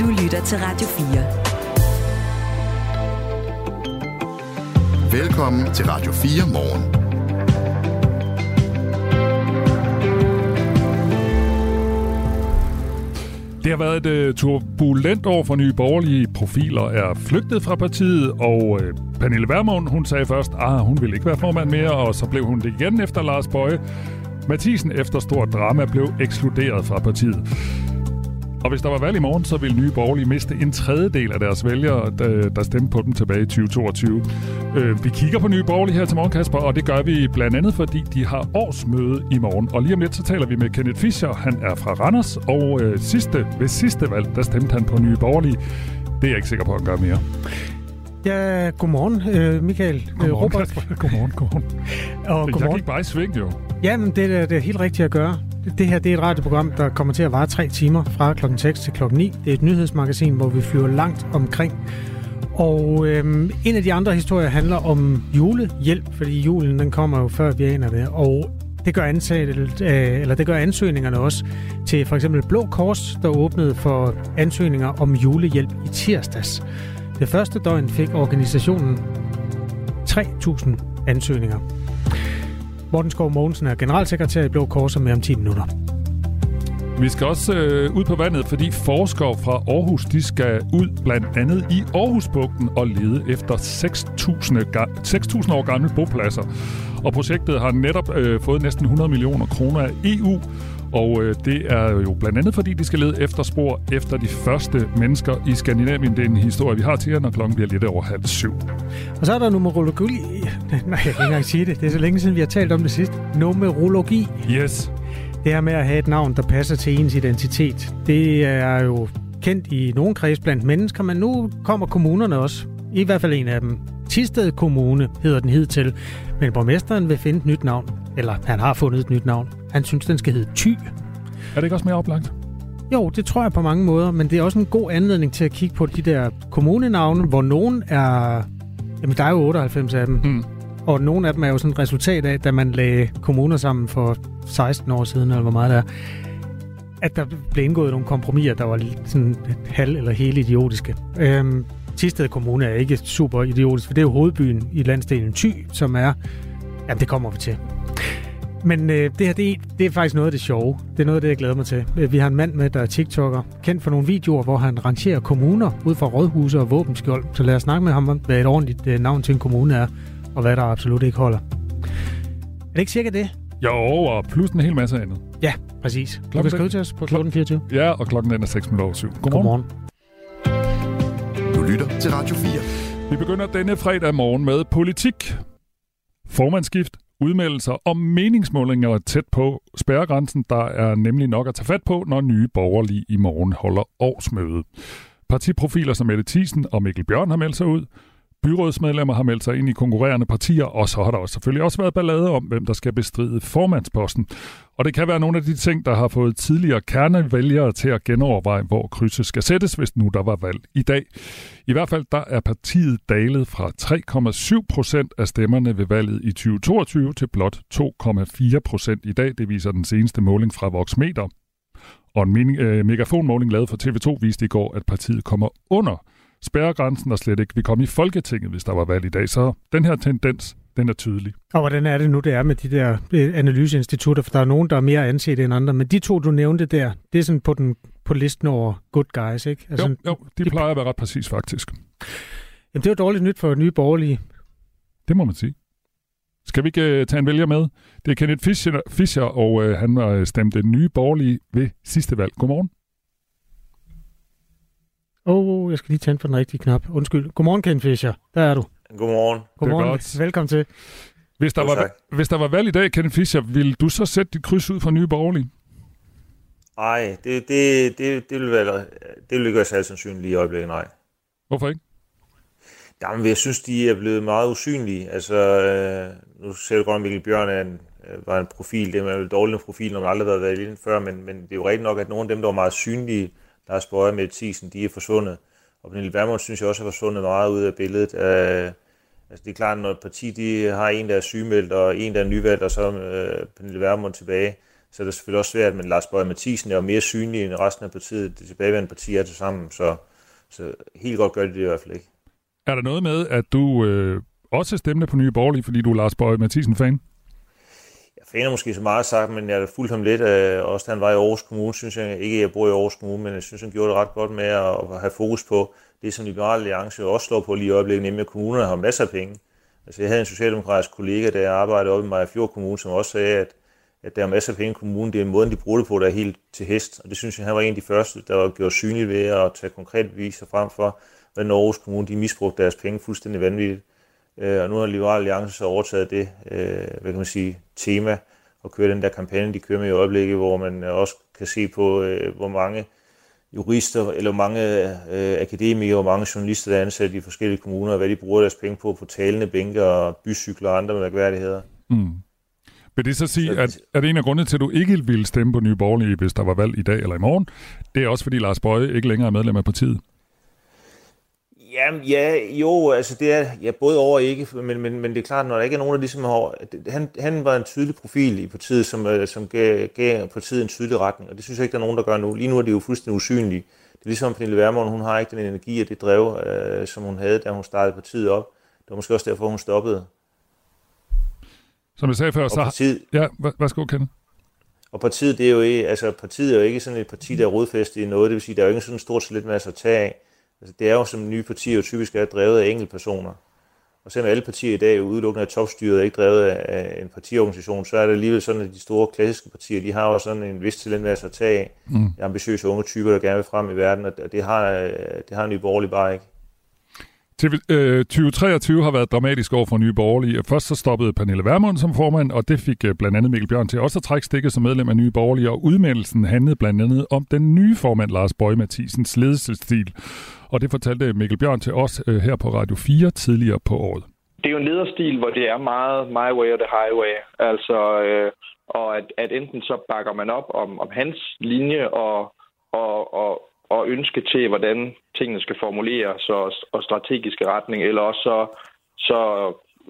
Du lytter til Radio 4. Velkommen til Radio 4 morgen. Det har været et uh, turbulent år for nye borgerlige profiler er flygtet fra partiet, og uh, Pernille Vermund, hun sagde først, at ah, hun ville ikke være formand mere, og så blev hun det igen efter Lars Bøje. Mathisen efter stort drama blev ekskluderet fra partiet. Og hvis der var valg i morgen, så ville Nye Borgerlige miste en tredjedel af deres vælgere, der, stemte på dem tilbage i 2022. Øh, vi kigger på Nye Borgerlige her til morgen, Kasper, og det gør vi blandt andet, fordi de har årsmøde i morgen. Og lige om lidt, så taler vi med Kenneth Fischer. Han er fra Randers, og øh, sidste, ved sidste valg, der stemte han på Nye Borgerlige. Det er jeg ikke sikker på, at han gør mere. Ja, godmorgen, øh, Michael. Godmorgen, øh, Robert. Kasper. Godmorgen, godmorgen. Og godmorgen. Jeg gik bare i sving, jo. Ja, men det, er, det er helt rigtigt at gøre. Det her det er et radioprogram, der kommer til at vare tre timer fra klokken 6 til klokken 9. Det er et nyhedsmagasin, hvor vi flyver langt omkring. Og øhm, en af de andre historier handler om julehjælp, fordi julen den kommer jo før vi aner det. Og det gør, ansat, øh, eller det gør ansøgningerne også til for eksempel Blå Kors, der åbnede for ansøgninger om julehjælp i tirsdags. Det første døgn fik organisationen 3.000 ansøgninger. Morten Skov Mogensen er generalsekretær i Blå Kors og med om 10 minutter. Vi skal også øh, ud på vandet, fordi forskere fra Aarhus de skal ud blandt andet i Aarhusbugten og lede efter 6.000 år gamle bopladser. Og projektet har netop øh, fået næsten 100 millioner kroner af EU, og øh, det er jo blandt andet, fordi de skal lede efter spor efter de første mennesker i Skandinavien. Det er en historie, vi har til jer, når klokken bliver lidt over halv syv. Og så er der numerologi. Nej, jeg kan ikke engang sige det. Det er så længe siden, vi har talt om det sidst. Numerologi. Yes. Det her med at have et navn, der passer til ens identitet, det er jo kendt i nogle kreds blandt mennesker, men nu kommer kommunerne også. I hvert fald en af dem. Tisted Kommune hedder den hidtil, men borgmesteren vil finde et nyt navn. Eller han har fundet et nyt navn. Han synes, den skal hedde Ty. Er det ikke også mere oplagt? Jo, det tror jeg på mange måder, men det er også en god anledning til at kigge på de der kommunenavne, hvor nogen er... Jamen, der er jo 98 af dem. Mm. Og nogle af dem er jo sådan et resultat af, da man lagde kommuner sammen for 16 år siden, eller hvor meget det er, at der blev indgået nogle kompromiser, der var sådan halv eller hele idiotiske. Øhm, Tisted Kommune er ikke super idiotisk, for det er jo hovedbyen i landsdelen Thy, som er... Jamen, det kommer vi til. Men øh, det her, det er, det er faktisk noget af det sjove. Det er noget af det, jeg glæder mig til. Øh, vi har en mand med, der er TikToker, kendt for nogle videoer, hvor han rangerer kommuner ud fra rådhuse og våbenskjold. Så lad os snakke med ham om, hvad et ordentligt øh, navn til en kommune er, og hvad der absolut ikke holder. Er det ikke cirka det? Jo, og plus en hel masse andet. Ja, præcis. Klokken du kan skrive til os på klokken 24. Ja, og klokken er 6 minutter over 7. Godmorgen. Godmorgen. Du lytter til Radio 4. Vi begynder denne fredag morgen med politik. Formandsskift, udmeldelser og meningsmålinger er tæt på spærregrænsen. Der er nemlig nok at tage fat på, når nye borgerlige i morgen holder årsmøde. Partiprofiler som Mette Thiesen og Mikkel Bjørn har meldt sig ud. Byrådsmedlemmer har meldt sig ind i konkurrerende partier, og så har der også selvfølgelig også været ballade om, hvem der skal bestride formandsposten. Og det kan være nogle af de ting, der har fået tidligere kernevælgere til at genoverveje, hvor krydset skal sættes, hvis nu der var valg i dag. I hvert fald der er partiet dalet fra 3,7 procent af stemmerne ved valget i 2022 til blot 2,4 procent i dag. Det viser den seneste måling fra Voxmeter. Og en øh, megafonmåling lavet for TV2 viste i går, at partiet kommer under spærregrænsen og slet ikke vil komme i Folketinget, hvis der var valg i dag. Så den her tendens, den er tydelig. Og hvordan er det nu, det er med de der øh, analyseinstitutter? For der er nogen, der er mere anset end andre. Men de to, du nævnte der, det er sådan på, den, på listen over good guys, ikke? Altså, jo, jo, de, de plejer at være ret præcis, faktisk. Jamen, det er jo dårligt nyt for nye borgerlige. Det må man sige. Skal vi ikke uh, tage en vælger med? Det er Kenneth Fischer, Fischer og uh, han har stemt den nye borgerlige ved sidste valg. Godmorgen. Åh, oh, jeg skal lige tænde for den rigtige knap. Undskyld. Godmorgen, Ken Fischer. Der er du. Godmorgen. Godmorgen. Velkommen til. Hvis der, var, hvis der var valg i dag, Ken Fischer, vil du så sætte dit kryds ud for Nye Borgerlige? Nej, det, det, det, det, vil være, det vil ikke være særlig sandsynligt i øjeblikket, nej. Hvorfor ikke? Jamen, jeg synes, de er blevet meget usynlige. Altså, øh, nu ser du godt, at Mikkel Bjørn er en, øh, var en profil. Det er en dårlig profil, når man aldrig har været valgt før, men, men det er jo rigtigt nok, at nogle af dem, der var meget synlige, Lars Bøje med Thiesen, de er forsvundet. Og Pernille Vermund synes jeg også er forsvundet meget ud af billedet. Øh, altså det er klart, når et parti de har en, der er sygemeldt, og en, der er nyvalgt, og så øh, Pernille Vermund tilbage, så er det selvfølgelig også svært, men Lars Bøje Mathisen er jo mere synlig end resten af partiet. Det tilbageværende parti er til sammen, så, så helt godt gør de det i hvert fald ikke. Er der noget med, at du øh, også stemte på Nye Borgerlige, fordi du er Lars Bøje Mathisen-fan? Træner er måske så meget sagt, men jeg fulgte ham lidt. Øh, også da han var i Aarhus Kommune, synes jeg ikke, at jeg bor i Aarhus Kommune, men jeg synes, han gjorde det ret godt med at, at have fokus på det, som Liberale Alliance også slår på lige i øjeblikket, nemlig at kommunerne har masser af penge. Altså, jeg havde en socialdemokratisk kollega, der arbejdede oppe i Majafjord Kommune, som også sagde, at, at der er masser af penge i kommunen. Det er måden, de bruger det på, der er helt til hest. Og det synes jeg, han var en af de første, der var gjort synligt ved at tage konkret beviser frem for, hvad Norges Kommune de misbrugte deres penge fuldstændig vanvittigt. Øh, og nu har Liberale Alliance så overtaget det, øh, hvad kan man sige, tema, og køre den der kampagne, de kører med i øjeblikket, hvor man også kan se på, øh, hvor mange jurister eller mange øh, akademikere og mange journalister, der er ansat i forskellige kommuner, og hvad de bruger deres penge på, på talende bænker og bycykler og andre mærkværdigheder. Mm. Vil det så sige, at, at en af grundene til, at du ikke ville stemme på Nye Borgerlige, hvis der var valg i dag eller i morgen, det er også fordi Lars Bøje ikke længere er medlem af partiet? Ja, ja, jo, altså det er ja, både over og ikke, men, men, men det er klart, når der ikke er nogen, der ligesom har... Han, han var en tydelig profil i partiet, som, øh, som gav, gav partiet en tydelig retning, og det synes jeg ikke, der er nogen, der gør nu. Lige nu er det jo fuldstændig usynligt. Det er ligesom Pernille Vermund, hun har ikke den energi og det drev, øh, som hun havde, da hun startede partiet op. Det var måske også derfor, hun stoppede. Som jeg sagde før, så... Partiet, ja, værsgo, Kenneth. Og partiet, det er jo ikke, altså partiet er jo ikke sådan et parti, der er rodfæstet i noget. Det vil sige, der er jo ikke sådan en stort så lidt masse at tage af. Altså, det er jo som nye partier jo typisk er drevet af enkeltpersoner. Og selvom alle partier i dag er udelukkende af topstyret og ikke drevet af en partiorganisation, så er det alligevel sådan, at de store klassiske partier, de har jo sådan en vis talentmasse at tage af. Mm. Ambitiøse unge typer, der gerne vil frem i verden, og det har, det har Nye Borgerlige bare ikke. TV, øh, 2023 har været dramatisk over for Nye Borgerlige. Først så stoppede Pernille Vermund som formand, og det fik øh, blandt andet Mikkel Bjørn til også at trække stikket som medlem af Nye Borgerlige, og udmeldelsen handlede blandt andet om den nye formand Lars Bøge Mathisens ledelsesstil. Og det fortalte Mikkel Bjørn til os øh, her på Radio 4 tidligere på året. Det er jo en lederstil, hvor det er meget my way or the highway. Altså, øh, og at, at enten så bakker man op om, om hans linje og, og, og, og ønske til, hvordan tingene skal formuleres og, og strategiske retning, eller også så, så,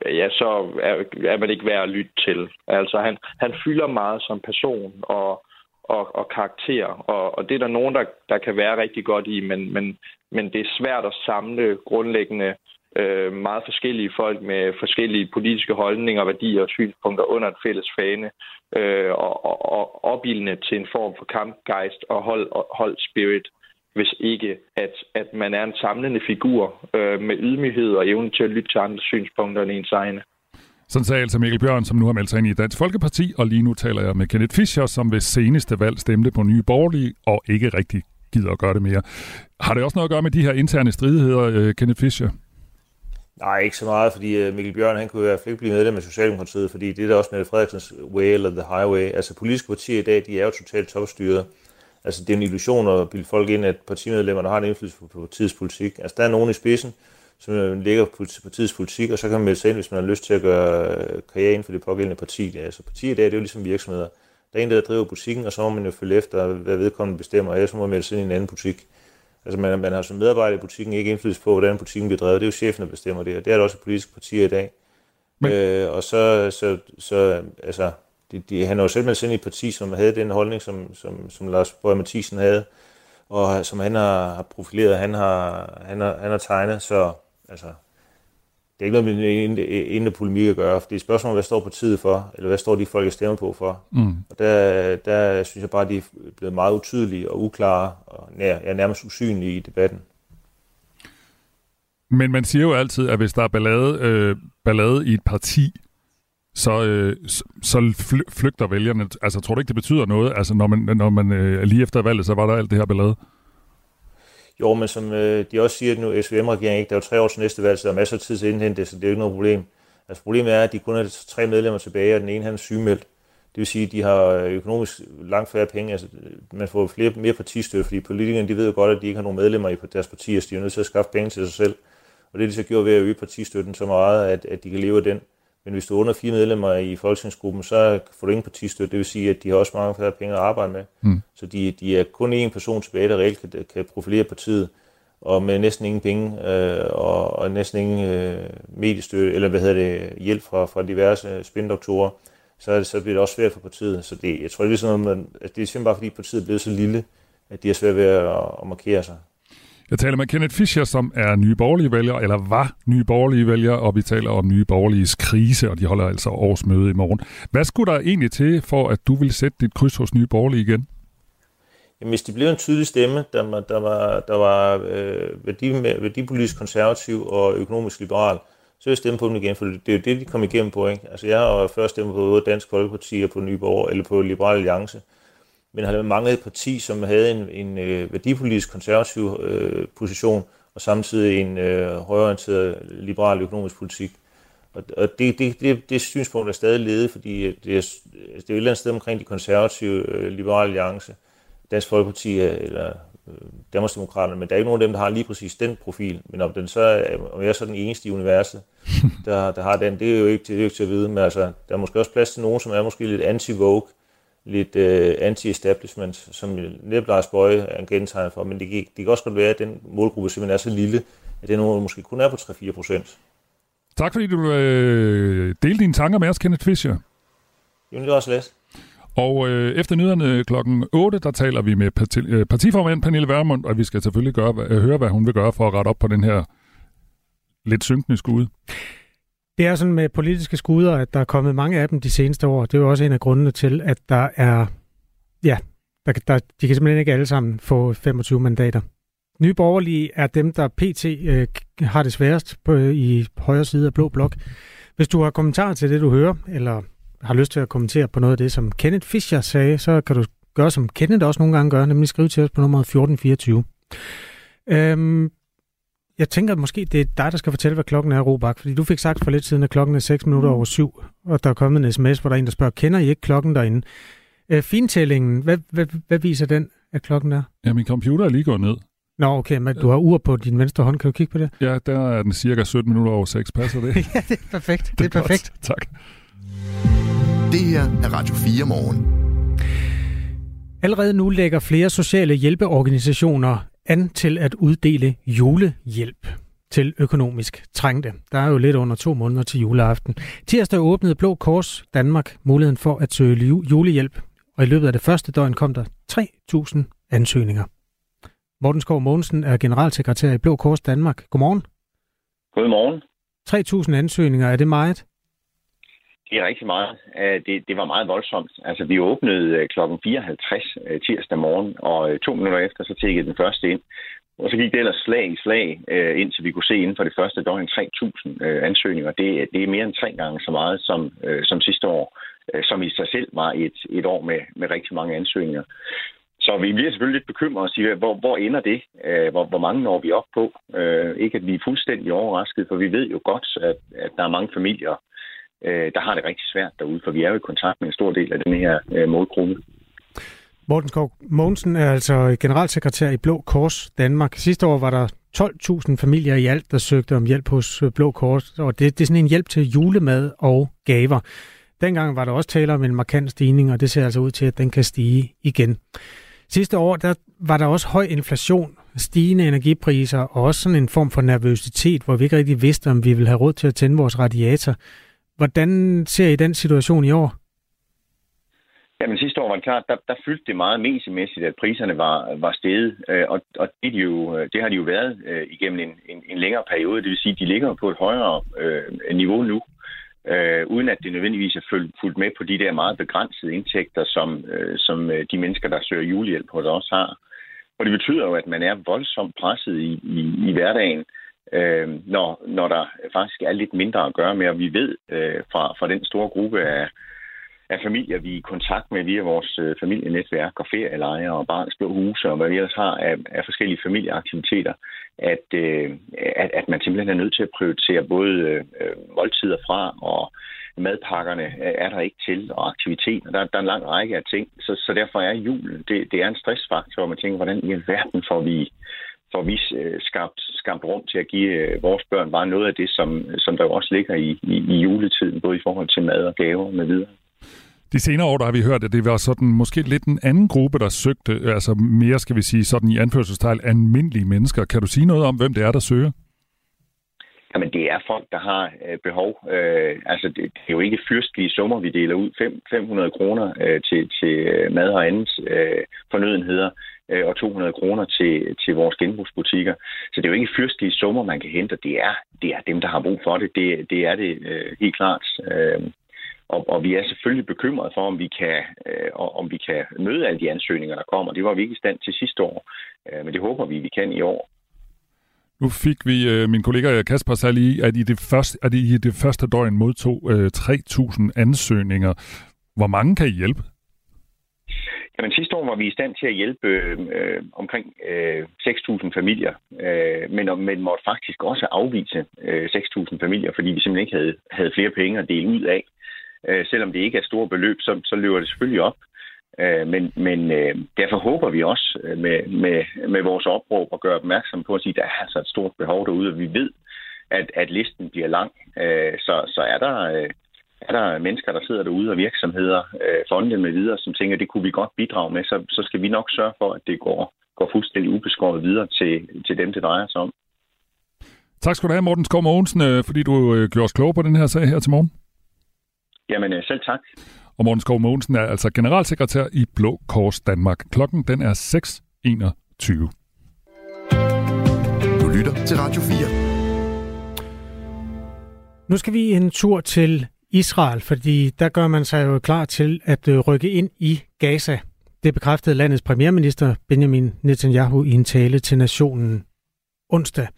ja, så er, er man ikke værd at lytte til. Altså, han, han fylder meget som person og, og, og karakter, og, og det er der nogen, der, der kan være rigtig godt i, men, men, men det er svært at samle grundlæggende øh, meget forskellige folk med forskellige politiske holdninger, værdier og synspunkter under en fælles fane, øh, og, og, og opildne til en form for kampgejst og hold, hold spirit hvis ikke at, at man er en samlende figur øh, med ydmyghed og evne til at lytte til andre synspunkter end ens egne. Sådan sagde altså Mikkel Bjørn, som nu har meldt sig ind i Dansk Folkeparti, og lige nu taler jeg med Kenneth Fischer, som ved seneste valg stemte på Nye Borgerlige og ikke rigtig gider at gøre det mere. Har det også noget at gøre med de her interne stridigheder, øh, Kenneth Fischer? Nej, ikke så meget, fordi øh, Mikkel Bjørn han kunne i hvert fald ikke blive medlem af Socialdemokratiet, fordi det er da også med Frederiksens way eller the highway. Altså politiske partier i dag, de er jo totalt topstyret. Altså, det er en illusion at bilde folk ind, at partimedlemmerne har en indflydelse på partiets politik. Altså, der er nogen i spidsen, som ligger på partiets politik, og så kan man melde sig ind, hvis man har lyst til at gøre karriere inden for det pågældende parti. Altså, partier i dag, det er jo ligesom virksomheder. Der er en, der driver butikken, og så må man jo følge efter, hvad vedkommende bestemmer, og så må man melde sig ind i en anden butik. Altså, man, man har som medarbejder i butikken ikke indflydelse på, hvordan butikken bliver drevet. Det er jo chefen, der bestemmer det, og det er der også politiske partier i dag. Men... Øh, og så, så, så, altså, de, de, han har jo selv med ind i et parti, som havde den holdning, som, som, som Lars Bøge Mathisen havde, og som han har, har profileret, han har, han har, han har tegnet, så altså, det er ikke noget med en polemik at gøre, for det er spørgsmål, hvad står partiet for, eller hvad står de folk, der stemmer på for. Mm. Og der, der synes jeg bare, at de er blevet meget utydelige og uklare, og nær, ja, nærmest usynlige i debatten. Men man siger jo altid, at hvis der er ballade, øh, ballade i et parti, så, øh, så flygter vælgerne. Altså, tror du ikke, det betyder noget? Altså, når man, når man øh, lige efter valget, så var der alt det her ballade? Jo, men som øh, de også siger, nu SVM-regeringen ikke, der er jo tre år til næste valg, så der er masser af tid til at indhente det, så det er jo ikke noget problem. Altså problemet er, at de kun har tre medlemmer tilbage, og den ene han er sygemeldt. Det vil sige, at de har øh, økonomisk langt færre penge. Altså, man får flere, mere partistøtte, fordi politikerne de ved jo godt, at de ikke har nogen medlemmer i deres partier, så de er nødt til at skaffe penge til sig selv. Og det er de så gjort ved at øge partistøtten så meget, at, at de kan leve af den. Men hvis du er under fire medlemmer i folketingsgruppen, så får du ingen partistøtte. Det vil sige, at de har også mange flere penge at arbejde med. Mm. Så de, de er kun én person tilbage, der reelt kan, kan profilere partiet, og med næsten ingen penge, øh, og, og næsten ingen øh, mediestøtte, eller hvad hedder det, hjælp fra, fra diverse spindoktorer, så, så bliver det også svært for partiet. Så det, jeg tror, det er, sådan noget, man, at det er simpelthen bare, fordi partiet er blevet så lille, at de er svært ved at, at markere sig. Jeg taler med Kenneth Fischer, som er nye borgerlige vælger, eller var nye borgerlige vælger, og vi taler om nye borgerliges krise, og de holder altså årsmøde i morgen. Hvad skulle der egentlig til, for at du vil sætte dit kryds hos nye borgerlige igen? Jamen, hvis de blev en tydelig stemme, der var, der var, der var øh, værdi, værdipolitisk konservativ og økonomisk liberal, så vil jeg stemme på dem igen, for det er jo det, de kom igennem på. Ikke? Altså, jeg har først stemt på Dansk Folkeparti og på Nye Borger, eller på Liberal Alliance men har manglet et parti, som havde en, en øh, værdipolitisk konservativ øh, position, og samtidig en øh, højorienteret liberal økonomisk politik. Og, og det, det, det, det synspunkt er stadig ledet, fordi øh, det er, altså, det er et eller andet sted omkring de konservative øh, liberale alliance, Dansk Folkeparti eller øh, Danmarksdemokraterne, men der er ikke nogen af dem, der har lige præcis den profil. Men om, den så er, om jeg er så den eneste i universet, der, der har den, det er jo ikke, det er jo ikke til at vide. Men altså, der er måske også plads til nogen, som er måske lidt anti-vogue, lidt øh, anti-establishment, som netop Lars Bøje er en gentegn for, men det, det kan også godt være, at den målgruppe simpelthen er så lille, at det nogen måske kun er på 3-4 procent. Tak fordi du øh, delte dine tanker med os, Kenneth Fischer. Jo, det var også let. Og øh, efter nyhederne klokken 8, der taler vi med parti, øh, partiformand Pernille Vermund, og vi skal selvfølgelig gøre, øh, høre, hvad hun vil gøre for at rette op på den her lidt synkende skude. Det er sådan med politiske skuder, at der er kommet mange af dem de seneste år. Det er jo også en af grundene til, at der er... Ja, der, der, de kan simpelthen ikke alle sammen få 25 mandater. Nye Borgerlige er dem, der pt. Øh, har det sværest på, øh, i højre side af Blå Blok. Hvis du har kommentarer til det, du hører, eller har lyst til at kommentere på noget af det, som Kenneth Fischer sagde, så kan du gøre, som Kenneth også nogle gange gør, nemlig skrive til os på nummer 1424. Øhm, jeg tænker at måske, det er dig, der skal fortælle, hvad klokken er, Robak. Fordi du fik sagt for lidt siden, at klokken er 6 minutter over syv, og der er kommet en sms, hvor der er en, der spørger, kender I ikke klokken derinde? Øh, fintællingen, hvad, hvad, hvad viser den, at klokken er? Ja, min computer er lige gået ned. Nå, okay, men du har ur på din venstre hånd. Kan du kigge på det? Ja, der er den cirka 17 minutter over 6. Passer det? ja, det er perfekt. Det, det er, perfekt. Godt. Tak. Det her er Radio 4 morgen. Allerede nu lægger flere sociale hjælpeorganisationer an til at uddele julehjælp til økonomisk trængte. Der er jo lidt under to måneder til juleaften. Tirsdag åbnede Blå Kors Danmark muligheden for at søge julehjælp, og i løbet af det første døgn kom der 3.000 ansøgninger. Morten Skov Mogensen er generalsekretær i Blå Kors Danmark. Godmorgen. Godmorgen. 3.000 ansøgninger, er det meget? Det er rigtig meget. Øh, det, det var meget voldsomt. Altså, vi åbnede øh, kl. 54 øh, tirsdag morgen, og to minutter efter, så tækkede den første ind. Og så gik det ellers slag i slag, indtil vi kunne se inden for det første døgn 3.000 ansøgninger. Det, det er mere end tre gange så meget som, som sidste år, som i sig selv var et, et år med, med rigtig mange ansøgninger. Så vi bliver selvfølgelig lidt bekymret og siger, hvor, hvor ender det? Hvor, hvor mange når vi op på? Ikke at vi er fuldstændig overrasket, for vi ved jo godt, at, at der er mange familier, øh, der har det rigtig svært derude, for vi er jo i kontakt med en stor del af den her øh, målgruppe. Morten Skov Mogensen er altså generalsekretær i Blå Kors Danmark. Sidste år var der 12.000 familier i alt, der søgte om hjælp hos øh, Blå Kors, og det, det er sådan en hjælp til julemad og gaver. Dengang var der også tale om en markant stigning, og det ser altså ud til, at den kan stige igen. Sidste år der var der også høj inflation, stigende energipriser og også sådan en form for nervøsitet, hvor vi ikke rigtig vidste, om vi ville have råd til at tænde vores radiator. Hvordan ser I den situation i år? Jamen sidste år var det klart, der, der fyldte det meget mesemæssigt, at priserne var, var steget, øh, og, og det, de jo, øh, det har de jo været øh, igennem en, en, en længere periode. Det vil sige, at de ligger på et højere øh, niveau nu, øh, uden at det nødvendigvis er fuldt med på de der meget begrænsede indtægter, som, øh, som øh, de mennesker, der søger julehjælp hos os har. Og det betyder jo, at man er voldsomt presset i, i, i hverdagen øh, øh, når, når der faktisk er lidt mindre at gøre med. Og vi ved øh, fra, fra den store gruppe af, af familier, vi er i kontakt med via vores øh, familienetværk og ferielejre og barns blå huse og hvad vi ellers har af, af forskellige familieaktiviteter, at, øh, at, at man simpelthen er nødt til at prioritere både øh, måltider fra og madpakkerne er der ikke til, og aktiviteter. Der, der er en lang række af ting, så, så derfor er julen, det, det er en stressfaktor, hvor man tænker, hvordan i alverden får vi, får vi øh, skabt, skabt rum til at give øh, vores børn bare noget af det, som, som der også ligger i, i, i juletiden, både i forhold til mad og gaver med videre. De senere år, der har vi hørt, at det var sådan måske lidt en anden gruppe, der søgte, altså mere, skal vi sige, sådan i anførselstegn, almindelige mennesker. Kan du sige noget om, hvem det er, der søger? Jamen, det er folk, der har øh, behov. Øh, altså, det, det er jo ikke fyrstlige summer, vi deler ud. Fem, 500 kroner øh, til, til øh, mad og andet øh, fornødenheder øh, og 200 kroner til, til vores genbrugsbutikker. Så det er jo ikke fyrstlige summer, man kan hente. Det er, det er dem, der har brug for det. Det, det er det øh, helt klart. Øh, og, og vi er selvfølgelig bekymrede for, om vi, kan, øh, om vi kan møde alle de ansøgninger, der kommer. Det var vi ikke i stand til sidste år, øh, men det håber vi, vi kan i år. Nu fik vi, øh, min kollega Kasper sagde lige, at I det første, at I det første døgn modtog øh, 3.000 ansøgninger. Hvor mange kan I hjælpe? Jamen sidste år var vi i stand til at hjælpe øh, omkring øh, 6.000 familier, øh, men, men måtte faktisk også afvise øh, 6.000 familier, fordi vi simpelthen ikke havde, havde flere penge at dele ud af. Øh, selvom det ikke er store beløb, så, så løber det selvfølgelig op. Øh, men men øh, derfor håber vi også øh, med, med, med vores opråb at gøre opmærksom på at sige, at der er altså et stort behov derude, og vi ved, at, at listen bliver lang. Øh, så, så er der... Øh, er der mennesker, der sidder derude og virksomheder, øh, fonde med videre, som tænker, det kunne vi godt bidrage med, så, så skal vi nok sørge for, at det går, går fuldstændig ubeskåret videre til, til dem, det drejer sig om. Tak skal du have, Morten Skov Mogensen, øh, fordi du øh, gjorde os klogere på den her sag her til morgen. Jamen, øh, selv tak. Og Morten Skov Mogensen er altså generalsekretær i Blå Kors Danmark. Klokken den er 6.21. Du lytter til Radio 4. Nu skal vi en tur til Israel, fordi der gør man sig jo klar til at øh, rykke ind i Gaza. Det bekræftede landets premierminister Benjamin Netanyahu i en tale til nationen onsdag.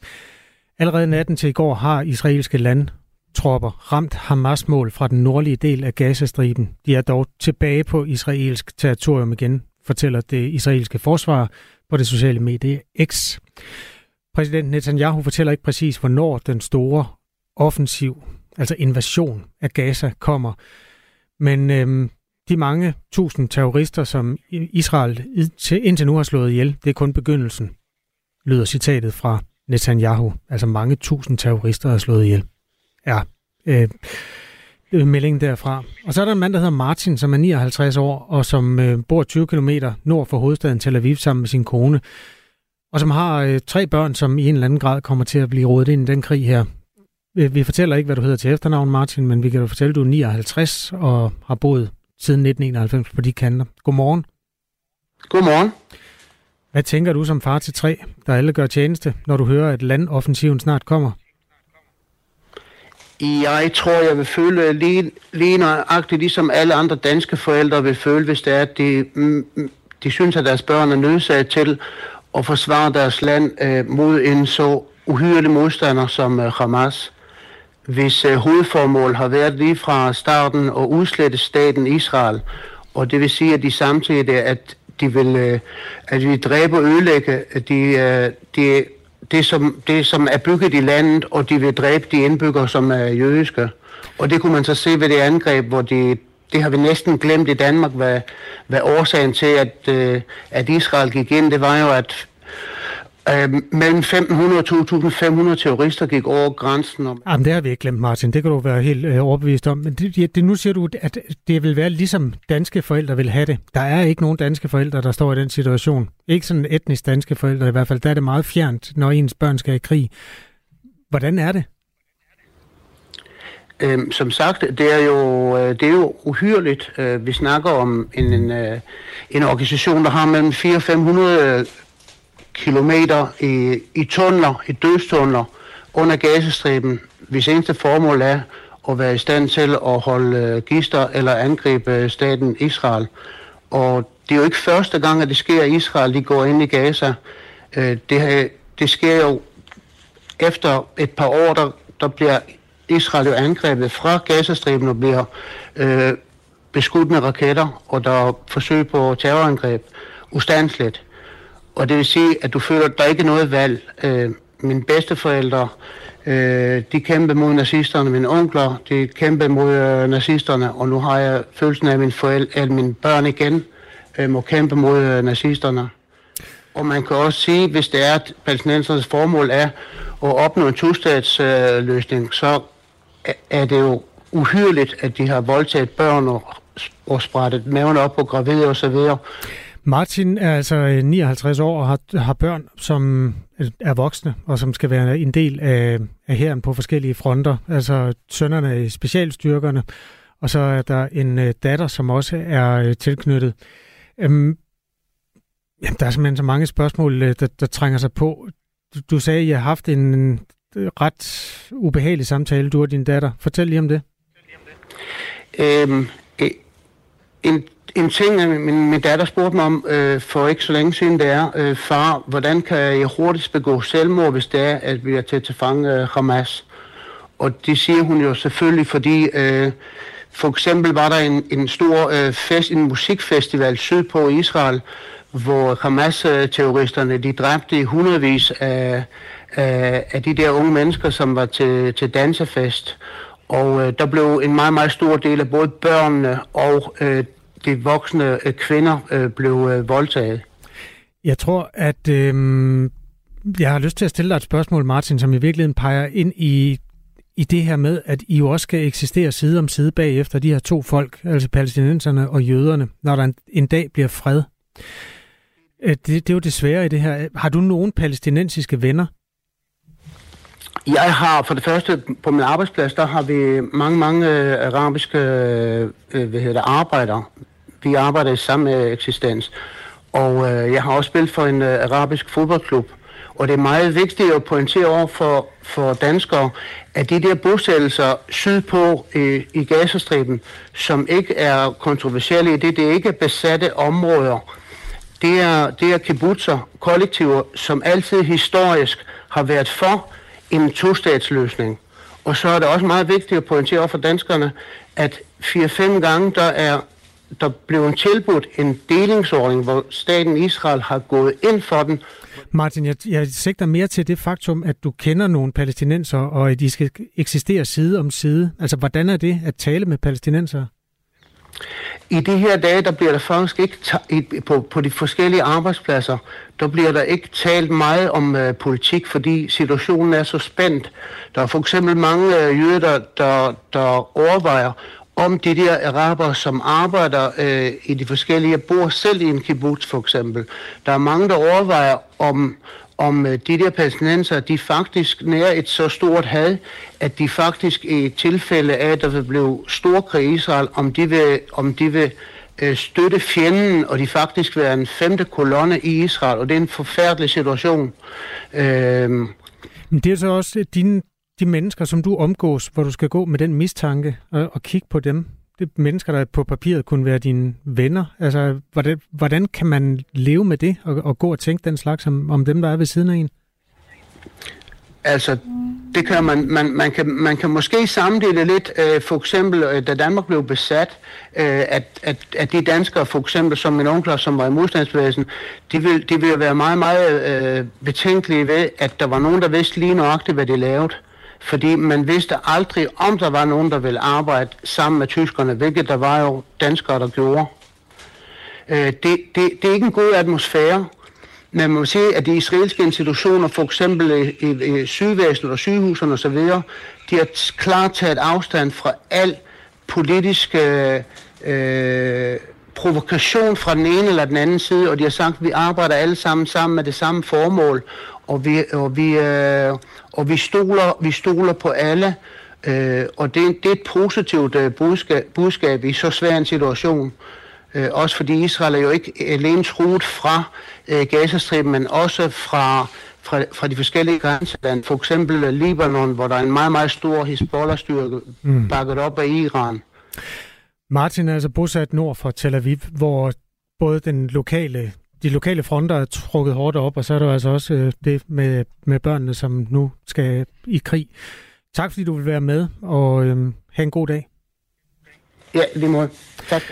Allerede natten til i går har israelske landtropper ramt Hamas-mål fra den nordlige del af Gazastriben. De er dog tilbage på israelsk territorium igen, fortæller det israelske forsvar på det sociale medie X. Præsident Netanyahu fortæller ikke præcis, hvornår den store offensiv altså invasion af Gaza, kommer. Men øhm, de mange tusind terrorister, som Israel indtil nu har slået ihjel, det er kun begyndelsen, lyder citatet fra Netanyahu. Altså mange tusind terrorister har slået ihjel. Ja, øh, det er meldingen derfra. Og så er der en mand, der hedder Martin, som er 59 år, og som øh, bor 20 km nord for hovedstaden Tel Aviv sammen med sin kone, og som har øh, tre børn, som i en eller anden grad kommer til at blive rodet ind i den krig her. Vi fortæller ikke, hvad du hedder til efternavn, Martin, men vi kan jo fortælle, at du er 59 og har boet siden 1991 på de kanter. Godmorgen. Godmorgen. Hvad tænker du som far til tre, der alle gør tjeneste, når du hører, at landoffensiven snart kommer? Jeg tror, jeg vil føle lige, lige nøjagtigt, ligesom alle andre danske forældre vil føle, hvis det er, at de, mm, mm, de synes, at deres børn er nødsaget til at forsvare deres land øh, mod en så uhyrelig modstander som øh, Hamas hvis øh, hovedformål har været lige fra starten at udslette staten Israel. Og det vil sige, at de samtidig, at de vil, øh, at vi dræber og ødelægge de, øh, de, det, som, det, som er bygget i landet, og de vil dræbe de indbyggere, som er jødiske. Og det kunne man så se ved det angreb, hvor de, det har vi næsten glemt i Danmark, hvad, hvad årsagen til, at, øh, at Israel gik ind, det var jo, at Øh, mellem 500 og 2.500 terrorister gik over grænsen. Om... Jamen, det har vi ikke glemt, Martin. Det kan du være helt øh, overbevist om. Men det, det, nu siger du, at det vil være ligesom danske forældre vil have det. Der er ikke nogen danske forældre, der står i den situation. Ikke sådan etnisk danske forældre i hvert fald. Der er det meget fjernt, når ens børn skal i krig. Hvordan er det? Øhm, som sagt, det er jo, øh, det er jo uhyreligt. Øh, vi snakker om en, en, øh, en organisation, der har mellem 400 og 500 kilometer i, i tunneler, i dødstunneler under gasestriben, hvis eneste formål er at være i stand til at holde øh, gister eller angribe øh, staten Israel. Og det er jo ikke første gang, at det sker, at Israel de går ind i Gaza. Øh, det, det sker jo efter et par år, der, der bliver Israel jo angrebet fra Gazastriben og bliver øh, beskudt med raketter, og der er forsøg på terrorangreb ustandsligt. Og det vil sige, at du føler, at der ikke er noget valg. Øh, mine bedsteforældre, øh, de kæmpede mod nazisterne. Mine onkler, de kæmpede mod øh, nazisterne. Og nu har jeg følelsen af, at mine, forældre, at mine børn igen øh, må kæmpe mod øh, nazisterne. Og man kan også sige, hvis det er, at palæstinensernes formål er at opnå en tostatsløsning, øh, så er det jo uhyrligt, at de har voldtaget børn og, og sprættet maven op på gravide osv. Martin er altså øh, 59 år og har, har børn, som øh, er voksne, og som skal være en del af, af herren på forskellige fronter. Altså sønnerne i specialstyrkerne, og så er der en øh, datter, som også er øh, tilknyttet. Øhm, jamen, der er simpelthen så mange spørgsmål, øh, der, der trænger sig på. Du, du sagde, at I har haft en øh, ret ubehagelig samtale, du og din datter. Fortæl lige om det. Øhm, en, en ting, øh, min, min datter spurgte mig om øh, for ikke så længe siden, det er, øh, far, hvordan kan jeg hurtigst begå selvmord, hvis det er, at vi er til at fange øh, Hamas? Og det siger hun jo selvfølgelig, fordi øh, for eksempel var der en, en stor øh, fest, en musikfestival sydpå i Israel, hvor Hamas-terroristerne de dræbte hundredvis af, af, af de der unge mennesker, som var til, til dansefest. Og øh, der blev en meget, meget stor del af både børnene og øh, de voksne øh, kvinder øh, blev øh, voldtaget. Jeg tror, at øh, jeg har lyst til at stille dig et spørgsmål, Martin, som i virkeligheden peger ind i i det her med, at I jo også skal eksistere side om side bagefter de her to folk, altså palæstinenserne og jøderne, når der en, en dag bliver fred. Det, det er jo det svære i det her. Har du nogen palæstinensiske venner? Jeg har for det første på min arbejdsplads, der har vi mange, mange øh, arabiske øh, hvad hedder det, arbejdere. Vi arbejder i samme øh, eksistens. Og øh, jeg har også spillet for en øh, arabisk fodboldklub. Og det er meget vigtigt at pointere over for, for danskere, at de der bosættelser sydpå i, i Gazastriben, som ikke er kontroversielle, det, det er ikke besatte områder. Det er, det er kibbutzer, kollektiver, som altid historisk har været for en tostatsløsning. Og så er det også meget vigtigt at pointere over for danskerne, at 4-5 gange der er der blev en tilbudt en delingsordning, hvor staten Israel har gået ind for den, Martin, jeg, jeg sigter mere til det faktum, at du kender nogle palæstinenser, og at de skal eksistere side om side. Altså, hvordan er det at tale med palæstinenser? I de her dage, der bliver der faktisk ikke på, på de forskellige arbejdspladser, der bliver der ikke talt meget om uh, politik, fordi situationen er så spændt. Der er for eksempel mange uh, jøder, der, der, der overvejer, om de der araber, som arbejder øh, i de forskellige, bor selv i en kibbutz for eksempel. Der er mange, der overvejer, om, om øh, de der palæstinenser, de faktisk nærer et så stort had, at de faktisk i tilfælde af, at der vil blive storkrig i Israel, om de vil, om de vil øh, støtte fjenden, og de faktisk være en femte kolonne i Israel, og det er en forfærdelig situation. Øh, Men det er så også din de mennesker, som du omgås, hvor du skal gå med den mistanke og, og kigge på dem, det er mennesker, der på papiret kunne være dine venner. Altså, hvordan, hvordan kan man leve med det og, og gå og tænke den slags om, om dem, der er ved siden af en? Altså, det kan man, man, man, kan, man kan måske sammenligne lidt, øh, for eksempel, øh, da Danmark blev besat, øh, at, at, at de danskere, for eksempel som min onkel, som var i modstandsbevægelsen, de ville, de ville være meget, meget øh, betænkelige ved, at der var nogen, der vidste lige nøjagtigt, hvad de lavede fordi man vidste aldrig, om der var nogen, der ville arbejde sammen med tyskerne, hvilket der var jo danskere, der gjorde. Øh, det, det, det er ikke en god atmosfære. Men man må sige, at de israelske institutioner, for eksempel i, i, i sygvæsenet og sygehusene osv., de har klart taget afstand fra al politisk øh, øh, provokation fra den ene eller den anden side, og de har sagt, at vi arbejder alle sammen sammen med det samme formål, og vi, og vi, øh, og vi, stoler, vi stoler på alle, øh, og det, det er et positivt øh, budskab, budskab i så svær en situation. Øh, også fordi Israel er jo ikke alene truet fra øh, Gazastriben, men også fra, fra, fra de forskellige grænselande. For eksempel Libanon, hvor der er en meget, meget stor Hezbollah-styrke mm. bakket op af Iran. Martin er altså bosat nord for Tel Aviv, hvor både den lokale de lokale fronter er trukket hårdt op, og så er der altså også øh, det med, med børnene, som nu skal i krig. Tak fordi du vil være med, og øh, have en god dag. Ja, lige måde. Tak.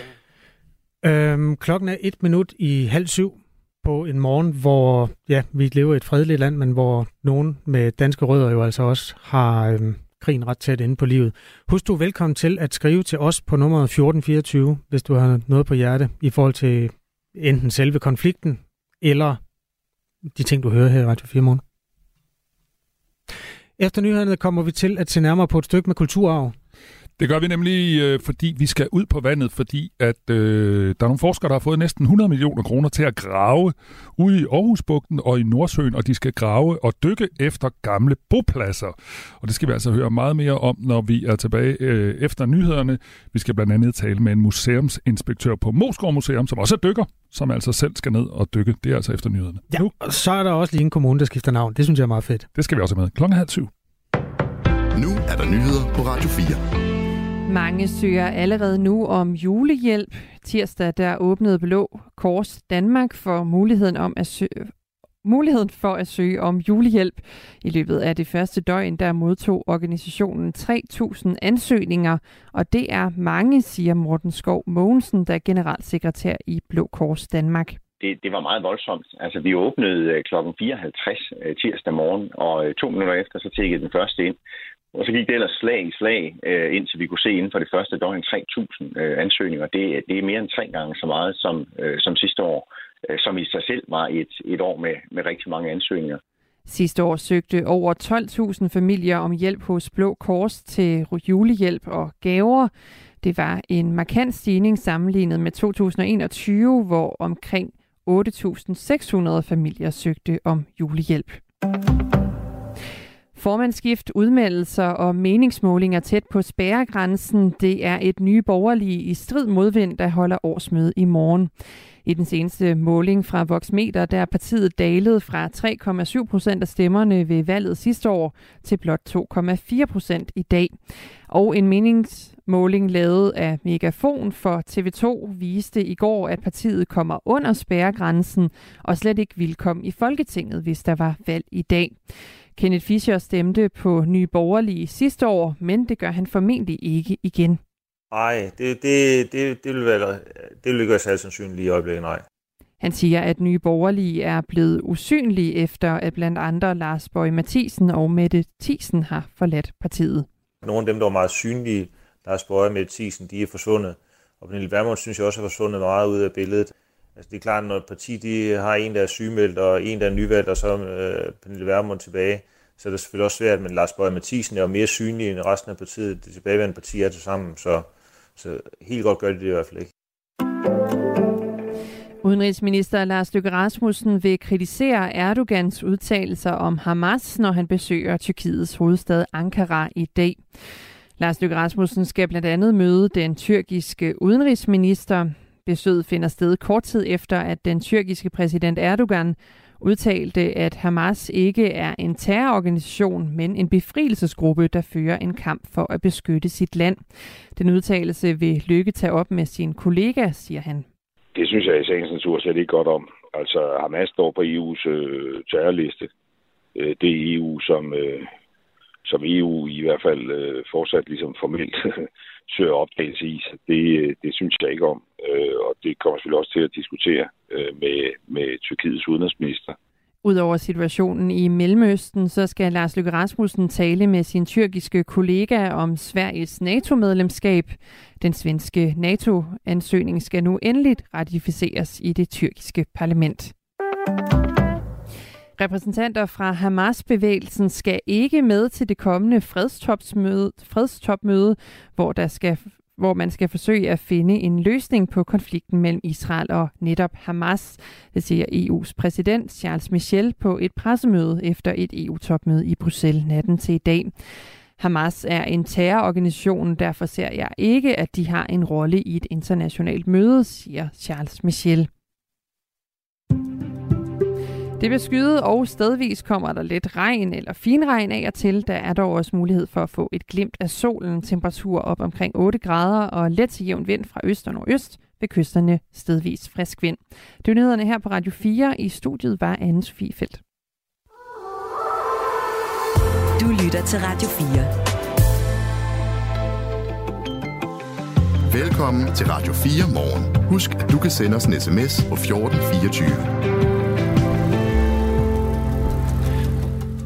Øhm, klokken er et minut i halv syv på en morgen, hvor ja, vi lever i et fredeligt land, men hvor nogen med danske rødder jo altså også har øhm, krigen ret tæt inde på livet. Husk du velkommen til at skrive til os på nummeret 1424, hvis du har noget på hjerte i forhold til enten selve konflikten, eller de ting, du hører her i Radio 4 morgen. Efter nyhederne kommer vi til at se nærmere på et stykke med kulturarv. Det gør vi nemlig, øh, fordi vi skal ud på vandet, fordi at øh, der er nogle forskere, der har fået næsten 100 millioner kroner til at grave ude i Aarhusbugten og i Nordsøen, og de skal grave og dykke efter gamle bopladser. Og det skal vi altså høre meget mere om, når vi er tilbage øh, efter nyhederne. Vi skal blandt andet tale med en museumsinspektør på Moskov Museum, som også er dykker, som altså selv skal ned og dykke. Det er altså efter nyhederne. Ja, og så er der også lige en kommune, der skifter navn. Det synes jeg er meget fedt. Det skal vi også have med. Klokken halv syv. Nu er der nyheder på Radio 4. Mange søger allerede nu om julehjælp. Tirsdag der åbnede Blå Kors Danmark for muligheden om at søge, muligheden for at søge om julehjælp. I løbet af det første døgn, der modtog organisationen 3.000 ansøgninger, og det er mange, siger Morten Skov Mogensen, der er generalsekretær i Blå Kors Danmark. Det, det var meget voldsomt. Altså, vi åbnede kl. klokken 54 øh, tirsdag morgen, og øh, to minutter efter, så tækkede den første ind. Og så gik det ellers slag i slag, øh, indtil vi kunne se inden for det første døgn 3.000 øh, ansøgninger. Det, det er mere end tre gange så meget som, øh, som sidste år, øh, som i sig selv var et, et år med, med rigtig mange ansøgninger. Sidste år søgte over 12.000 familier om hjælp hos Blå Kors til julehjælp og gaver. Det var en markant stigning sammenlignet med 2021, hvor omkring 8.600 familier søgte om julehjælp. Formandsskift, udmeldelser og meningsmålinger tæt på spærregrænsen, det er et nye borgerlige i strid modvind, der holder årsmøde i morgen. I den seneste måling fra Voxmeter, der er partiet dalet fra 3,7 procent af stemmerne ved valget sidste år til blot 2,4 procent i dag. Og en meningsmåling lavet af Megafon for TV2 viste i går, at partiet kommer under spærregrænsen og slet ikke vil komme i Folketinget, hvis der var valg i dag. Kenneth Fischer stemte på Nye Borgerlige sidste år, men det gør han formentlig ikke igen. Nej, det, det, det, det vil være, det vil gøre sig sandsynligt i øjeblikket, nej. Han siger, at Nye Borgerlige er blevet usynlige efter, at blandt andre Lars Bøge Mathisen og Mette Thiesen har forladt partiet. Nogle af dem, der var meget synlige, Lars Bøge og Mette Thiesen, de er forsvundet. Og Pernille Vermund synes jeg også er forsvundet meget ud af billedet. Altså det er klart, når et parti de har en, der er sygemeldt, og en, der er nyvalgt, og så øh, Pernille Vermund tilbage, så er det selvfølgelig også svært, men Lars Bøge Mathisen er jo mere synlig end resten af partiet. Det tilbageværende parti er til sammen, så, så helt godt gør de det i hvert fald ikke. Udenrigsminister Lars Løkke Rasmussen vil kritisere Erdogans udtalelser om Hamas, når han besøger Tyrkiets hovedstad Ankara i dag. Lars Løkke Rasmussen skal blandt andet møde den tyrkiske udenrigsminister. Besøget finder sted kort tid efter, at den tyrkiske præsident Erdogan udtalte, at Hamas ikke er en terrororganisation, men en befrielsesgruppe, der fører en kamp for at beskytte sit land. Den udtalelse vil Lykke tage op med sin kollega, siger han. Det synes jeg i sagens natur slet ikke godt om. Altså Hamas står på EU's øh, terrorliste. Øh, det er EU, som, øh, som EU i hvert fald øh, fortsat ligesom formelt søger opdagelse i. Det, øh, det synes jeg ikke om, øh, og det kommer selvfølgelig også til at diskutere øh, med, med Tyrkiets udenrigsminister. Udover situationen i Mellemøsten, så skal Lars Løkke Rasmussen tale med sin tyrkiske kollega om Sveriges NATO-medlemskab. Den svenske NATO-ansøgning skal nu endeligt ratificeres i det tyrkiske parlament. Repræsentanter fra Hamas-bevægelsen skal ikke med til det kommende fredstopmøde, fredstopmøde hvor, der skal, hvor man skal forsøge at finde en løsning på konflikten mellem Israel og netop Hamas. Det siger EU's præsident Charles Michel på et pressemøde efter et EU-topmøde i Bruxelles natten til i dag. Hamas er en terrororganisation, derfor ser jeg ikke, at de har en rolle i et internationalt møde, siger Charles Michel. Det vil skyde, og stedvis kommer der lidt regn eller finregn af og til. Der er dog også mulighed for at få et glimt af solen. Temperatur op omkring 8 grader og let til jævn vind fra øst og nordøst. Ved kysterne stedvis frisk vind. Det er nyhederne her på Radio 4. I studiet var anne Sofie Feldt. Du lytter til Radio 4. Velkommen til Radio 4 morgen. Husk, at du kan sende os en sms på 1424.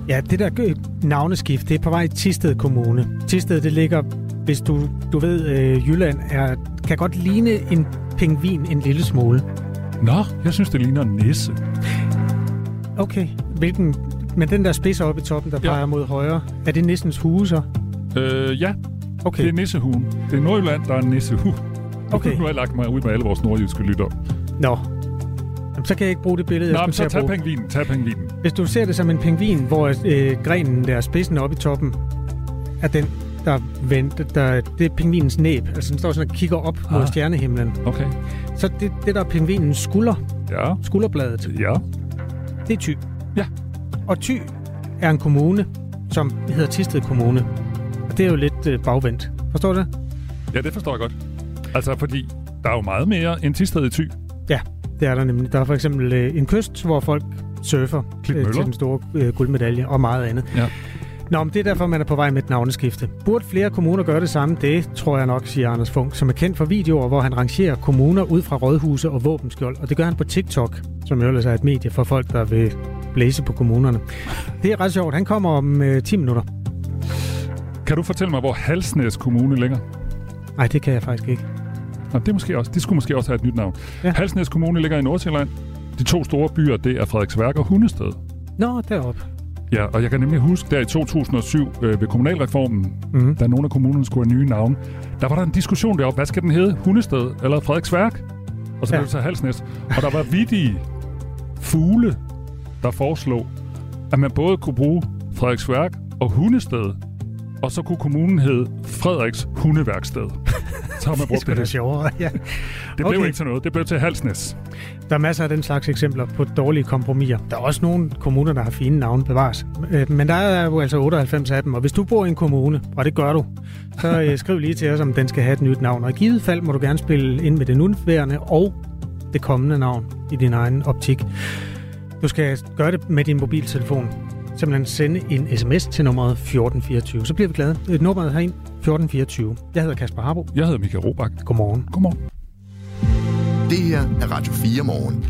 Ja, det der navneskift, det er på vej i Tisted Kommune. Tisted, det ligger, hvis du, du ved, øh, Jylland er, kan godt ligne en pingvin en lille smule. Nå, jeg synes, det ligner en nisse. Okay, hvilken... Men den der spidser oppe i toppen, der ja. peger mod højre, er det nissens hue så? Øh, ja. Okay. Det er Nissehuen. Det er Nordjylland, der er Nissehuen. Okay. Nu har jeg lagt mig ud med alle vores nordjyske lytter. Nå. Jamen, så kan jeg ikke bruge det billede, Nå, jeg så tag pengvinen. Tag pengvinen. Hvis du ser det som en pengvin, hvor øh, grenen der, spidsen oppe i toppen, er den, der vendt, der, det er pingvinens næb. Altså den står sådan og kigger op ah. mod stjernehimlen. Okay. Så det, det der er pingvinens skulder, ja. skulderbladet, ja. det er Thy. Ja. Og Thy er en kommune, som hedder Tisted Kommune. Og det er jo lidt øh, bagvendt. Forstår du det? Ja, det forstår jeg godt. Altså, fordi der er jo meget mere end Tisted i Thy. Ja, det er der nemlig. Der er for eksempel øh, en kyst, hvor folk surfer øh, til den store øh, guldmedalje og meget andet. Ja. Nå, men det er derfor, man er på vej med et navneskifte. Burde flere kommuner gøre det samme? Det tror jeg nok, siger Anders Funk, som er kendt for videoer, hvor han rangerer kommuner ud fra rådhuse og våbenskjold. Og det gør han på TikTok, som jo ellers er et medie for folk, der vil blæse på kommunerne. Det er ret sjovt. Han kommer om øh, 10 minutter. Kan du fortælle mig, hvor Halsnæs Kommune ligger? Nej, det kan jeg faktisk ikke. Nå, det, er måske også, det skulle måske også have et nyt navn. Ja. Halsnæs Kommune ligger i Nordsjælland. De to store byer, det er Frederiksværk og Hundested. Nå, deroppe. Ja, og jeg kan nemlig huske, der i 2007 øh, ved kommunalreformen, mm. da nogle af kommunerne skulle have nye navne, der var der en diskussion deroppe, hvad skal den hedde? Hundested eller Frederiksværk? Og så ja. blev det så Halsnæs. Og der var vidige fugle, der foreslog, at man både kunne bruge Frederiksværk og Hundested, og så kunne kommunen hedde Frederiks Hundeværksted. Så har man brugt det. Det er sjovere, ja. Det blev okay. ikke til noget. Det blev til Halsnæs. Der er masser af den slags eksempler på dårlige kompromiser. Der er også nogle kommuner, der har fine navne bevares. Øh, men der er jo altså 98 af dem, og hvis du bor i en kommune, og det gør du, så øh, skriv lige til os, om den skal have et nyt navn. Og i givet fald må du gerne spille ind med det nuværende og det kommende navn i din egen optik. Du skal gøre det med din mobiltelefon. Simpelthen sende en sms til nummeret 1424. Så bliver vi glade. Nummeret herind 1424. Jeg hedder Kasper Harbo. Jeg hedder Michael Robach. Godmorgen. Godmorgen. Det her er Radio 4 morgen.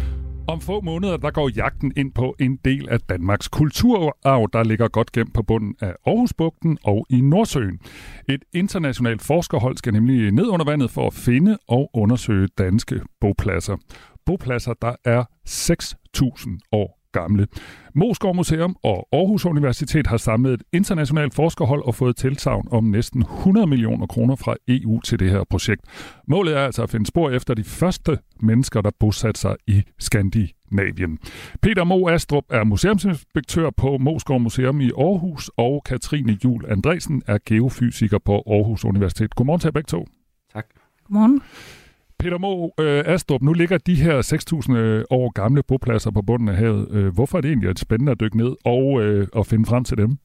Om få måneder, der går jagten ind på en del af Danmarks kulturarv, der ligger godt gemt på bunden af Aarhusbugten og i Nordsøen. Et internationalt forskerhold skal nemlig ned under vandet for at finde og undersøge danske bopladser. Bopladser, der er 6.000 år gamle. Moskov Museum og Aarhus Universitet har samlet et internationalt forskerhold og fået tilsavn om næsten 100 millioner kroner fra EU til det her projekt. Målet er altså at finde spor efter de første mennesker, der bosatte sig i Skandinavien. Peter Mo Astrup er museumsinspektør på Moskov Museum i Aarhus, og Katrine Jul Andresen er geofysiker på Aarhus Universitet. Godmorgen til jer begge to. Tak. Godmorgen. Peter Mo øh, Astrup, nu ligger de her 6.000 øh, år gamle bopladser på bunden af havet. Øh, hvorfor er det egentlig spændende at dykke ned og øh, at finde frem til dem?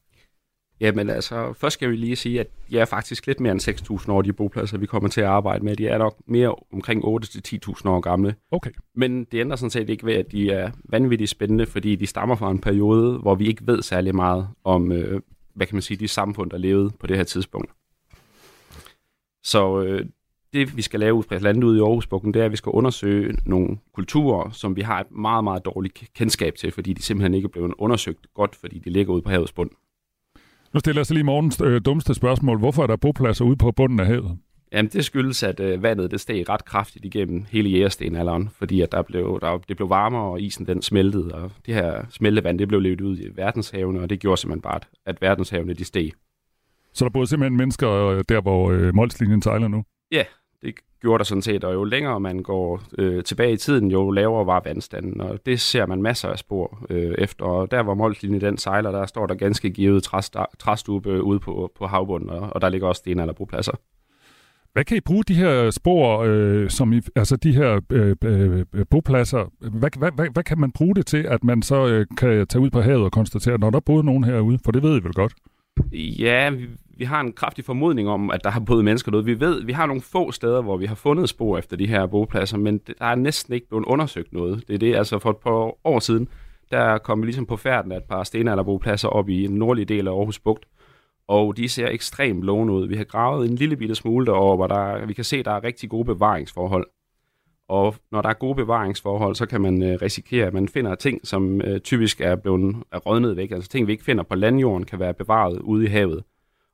Jamen altså, først skal vi lige sige, at jeg er faktisk lidt mere end 6.000 år, de bopladser, vi kommer til at arbejde med. De er nok mere omkring 8-10.000 år gamle. Okay. Men det ændrer sådan set ikke ved, at de er vanvittigt spændende, fordi de stammer fra en periode, hvor vi ikke ved særlig meget om, øh, hvad kan man sige, de samfund, der levede på det her tidspunkt. Så øh, det, vi skal lave blandt andet ude i Aarhusbukken, det er, at vi skal undersøge nogle kulturer, som vi har et meget, meget dårligt kendskab til, fordi de simpelthen ikke er blevet undersøgt godt, fordi de ligger ude på havets bund. Nu stiller jeg så lige morgens øh, dummeste spørgsmål. Hvorfor er der bopladser ude på bunden af havet? Jamen, det skyldes, at øh, vandet det steg ret kraftigt igennem hele jægerstenalderen, fordi at der blev, der, det blev varmere, og isen den smeltede, og det her smeltevand, det blev levet ud i verdenshavene, og det gjorde simpelthen bare, at verdenshavene de steg. Så der boede simpelthen mennesker øh, der, hvor øh, Molslinjen sejler nu? Ja, det gjorde der sådan set, og jo længere man går øh, tilbage i tiden, jo lavere var vandstanden, og det ser man masser af spor øh, efter. Og der, hvor Molslinjen den sejler, der står der ganske givet træstube ude på, på havbunden, og, og der ligger også stenalderbropladser. Hvad kan I bruge de her spor, øh, som I, altså de her øh, øh, bopladser, hvad, hvad, hvad, hvad kan man bruge det til, at man så øh, kan tage ud på havet og konstatere, når der boede nogen herude? For det ved I vel godt? Ja, vi, har en kraftig formodning om, at der har boet mennesker derude. Vi ved, vi har nogle få steder, hvor vi har fundet spor efter de her bopladser, men der er næsten ikke blevet undersøgt noget. Det er det, altså for et par år siden, der kom vi ligesom på færden af et par stenalderbopladser op i en nordlig del af Aarhus Bugt, og de ser ekstremt lovende ud. Vi har gravet en lille bitte smule derover, hvor der, vi kan se, at der er rigtig gode bevaringsforhold. Og når der er gode bevaringsforhold, så kan man øh, risikere, at man finder ting, som øh, typisk er blevet er væk. Altså ting, vi ikke finder på landjorden, kan være bevaret ude i havet.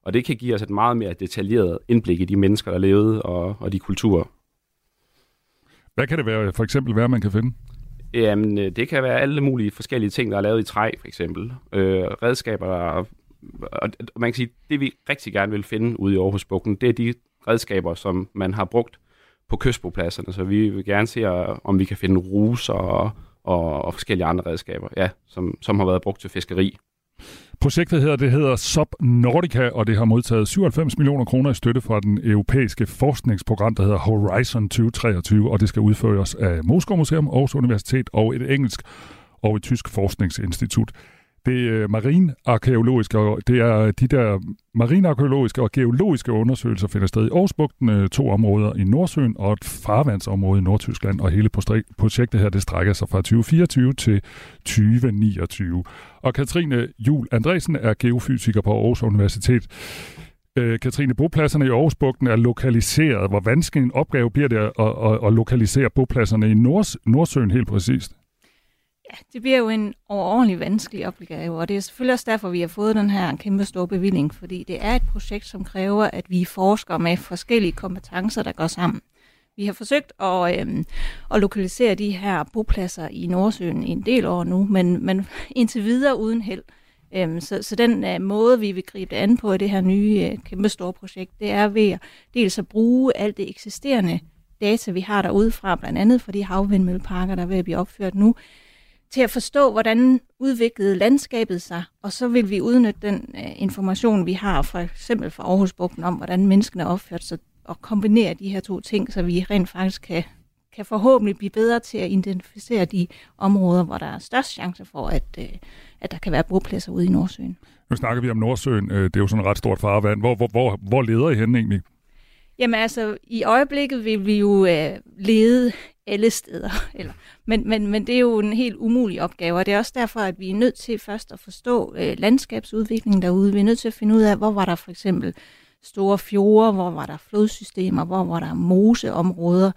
Og det kan give os et meget mere detaljeret indblik i de mennesker, der levede, og, og de kulturer. Hvad kan det være, for eksempel være, man kan finde? Jamen, øh, det kan være alle mulige forskellige ting, der er lavet i træ, for eksempel. Øh, redskaber, der og man kan sige, det vi rigtig gerne vil finde ude i Aarhusbugten, det er de redskaber, som man har brugt på kystbopladserne. Så vi vil gerne se, om vi kan finde ruser og, og, og forskellige andre redskaber, ja, som, som har været brugt til fiskeri. Projektet hedder, det hedder Sub Nordica, og det har modtaget 97 millioner kroner i støtte fra den europæiske forskningsprogram, der hedder Horizon 2023, og det skal udføres af Moskva Museum, Aarhus Universitet og et engelsk og et tysk forskningsinstitut. Det er marinarkeologiske, det er de der marinarkeologiske og geologiske undersøgelser finder sted i Aarhusbugten, øh, to områder i Nordsøen og et farvandsområde i Nordtyskland, og hele projektet her, det strækker sig fra 2024 til 2029. Og Katrine Jul Andresen er geofysiker på Aarhus Universitet. Øh, Katrine, bopladserne i Aarhusbugten er lokaliseret. Hvor vanskelig en opgave bliver det at, at, at lokalisere bopladserne i Nords, Nordsøen helt præcist? Ja, det bliver jo en overordentlig vanskelig opgave, og det er selvfølgelig også derfor, vi har fået den her kæmpe store bevilling, fordi det er et projekt, som kræver, at vi forsker med forskellige kompetencer, der går sammen. Vi har forsøgt at, øhm, at lokalisere de her bopladser i Nordsøen i en del år nu, men, men indtil videre uden held. Øhm, så, så den uh, måde, vi vil gribe det an på i det her nye uh, kæmpe store projekt, det er ved at dels at bruge alt det eksisterende data, vi har derude fra, blandt andet for de havvindmølleparker, der er ved at blive opført nu, til at forstå, hvordan udviklede landskabet sig, og så vil vi udnytte den uh, information, vi har for eksempel fra Aarhusbugten om, hvordan menneskene opført sig, og kombinere de her to ting, så vi rent faktisk kan, kan forhåbentlig blive bedre til at identificere de områder, hvor der er størst chance for, at, uh, at der kan være bopladser ude i Nordsøen. Nu snakker vi om Nordsøen. Det er jo sådan et ret stort farvand. Hvor, hvor, hvor, hvor leder I hen egentlig? Jamen altså, i øjeblikket vil vi jo uh, lede alle steder. Eller, men, men, men det er jo en helt umulig opgave, og det er også derfor, at vi er nødt til først at forstå øh, landskabsudviklingen derude. Vi er nødt til at finde ud af, hvor var der for eksempel store fjorde, hvor var der flodsystemer, hvor var der moseområder.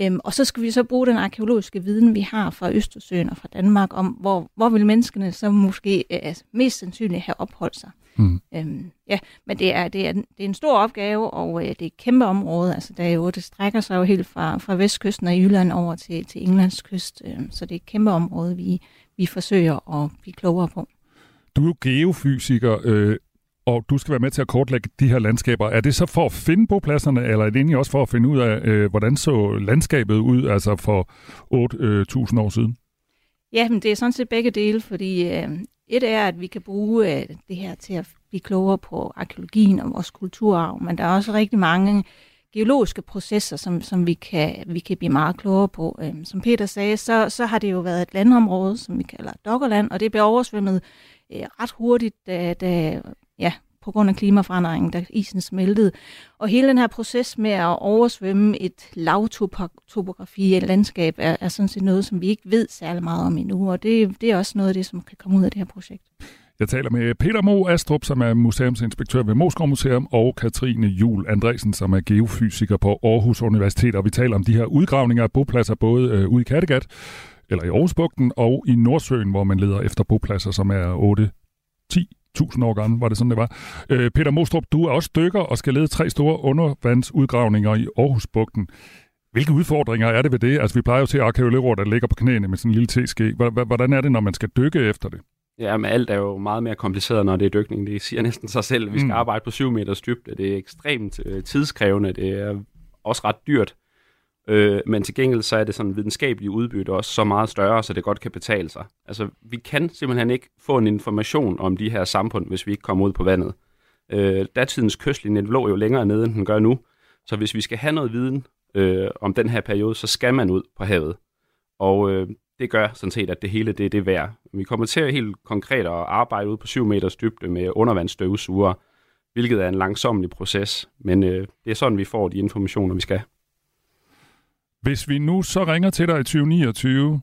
Øhm, og så skal vi så bruge den arkeologiske viden, vi har fra Østersøen og fra Danmark, om hvor, hvor vil menneskene så måske øh, mest sandsynligt have opholdt sig. Mm. Øhm, ja, men det er, det, er, det er en stor opgave, og øh, det er et kæmpe område. Altså, der er jo, det strækker sig jo helt fra, fra vestkysten af Jylland over til, til Englands kyst, øh, så det er et kæmpe område, vi, vi forsøger at blive klogere på. Du er jo geofysiker, øh, og du skal være med til at kortlægge de her landskaber. Er det så for at finde bopladserne, eller er det egentlig også for at finde ud af, øh, hvordan så landskabet ud altså for 8.000 øh, år siden? Ja, men det er sådan set begge dele, fordi øh, et er, at vi kan bruge øh, det her til at blive klogere på arkeologien og vores kulturarv, men der er også rigtig mange geologiske processer, som, som vi, kan, vi kan blive meget klogere på. Øh, som Peter sagde, så, så har det jo været et landområde, som vi kalder Dokkerland, og det blev oversvømmet øh, ret hurtigt, da, da ja, på grund af klimaforandringen, da isen smeltede. Og hele den her proces med at oversvømme et lavtopografi, et landskab, er, er sådan set noget, som vi ikke ved særlig meget om endnu, og det, det er også noget af det, som kan komme ud af det her projekt. Jeg taler med Peter Mo Astrup, som er museumsinspektør ved Moskov Museum, og Katrine Jul Andresen, som er geofysiker på Aarhus Universitet. Og vi taler om de her udgravninger af bopladser både øh, ude i Kattegat, eller i Aarhusbugten, og i Nordsøen, hvor man leder efter bopladser, som er 8, 10, 1000 år gammel, var det sådan, det var. Øh, Peter Mostrup, du er også dykker og skal lede tre store undervandsudgravninger i Aarhusbugten. Hvilke udfordringer er det ved det? Altså, vi plejer jo til arkeologer, der ligger på knæene med sådan en lille teske. Hvordan er det, når man skal dykke efter det? Ja, men alt er jo meget mere kompliceret, når det er dykning. Det siger næsten sig selv. Vi skal mm. arbejde på 7 meters dybde. Det er ekstremt øh, tidskrævende. Det er også ret dyrt. Øh, men til gengæld så er det sådan videnskabelige udbytte også så meget større, så det godt kan betale sig. Altså, vi kan simpelthen ikke få en information om de her samfund, hvis vi ikke kommer ud på vandet. Øh, datidens kystlinje lå jo længere nede, end den gør nu. Så hvis vi skal have noget viden øh, om den her periode, så skal man ud på havet. Og øh, det gør sådan set, at det hele det er det værd. Vi kommer til at helt konkret at arbejde ud på 7 meters dybde med undervandsstøvsuger, hvilket er en langsomlig proces, men øh, det er sådan, vi får de informationer, vi skal. Hvis vi nu så ringer til dig i 2029,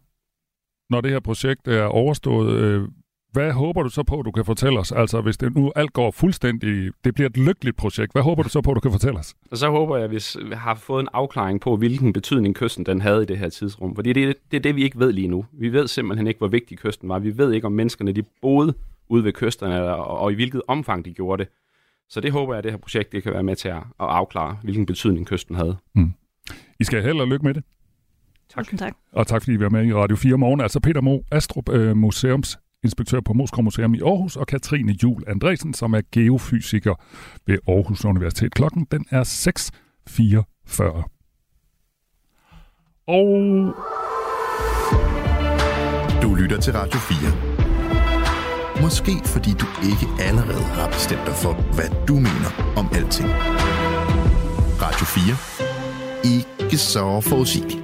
når det her projekt er overstået, øh, hvad håber du så på, du kan fortælle os? Altså, hvis det nu alt går fuldstændig, det bliver et lykkeligt projekt, hvad håber du så på, du kan fortælle os? Og så håber jeg, at vi har fået en afklaring på, hvilken betydning kysten den havde i det her tidsrum. Fordi det, det er det, vi ikke ved lige nu. Vi ved simpelthen ikke, hvor vigtig kysten var. Vi ved ikke, om menneskerne de boede ude ved kysterne, og, og i hvilket omfang de gjorde det. Så det håber jeg, at det her projekt det kan være med til at, at afklare, hvilken betydning kysten havde. Mm. I skal held og lykke med det. Tak. tak. Og tak fordi I var med i Radio 4 morgen. Altså Peter Mo Astrup, øh, museums inspektør på Moskva Museum i Aarhus, og Katrine Jul Andresen, som er geofysiker ved Aarhus Universitet. Klokken den er 6.44. Og Du lytter til Radio 4. Måske fordi du ikke allerede har bestemt dig for, hvad du mener om alting. Radio 4. Ikke så forudsigeligt.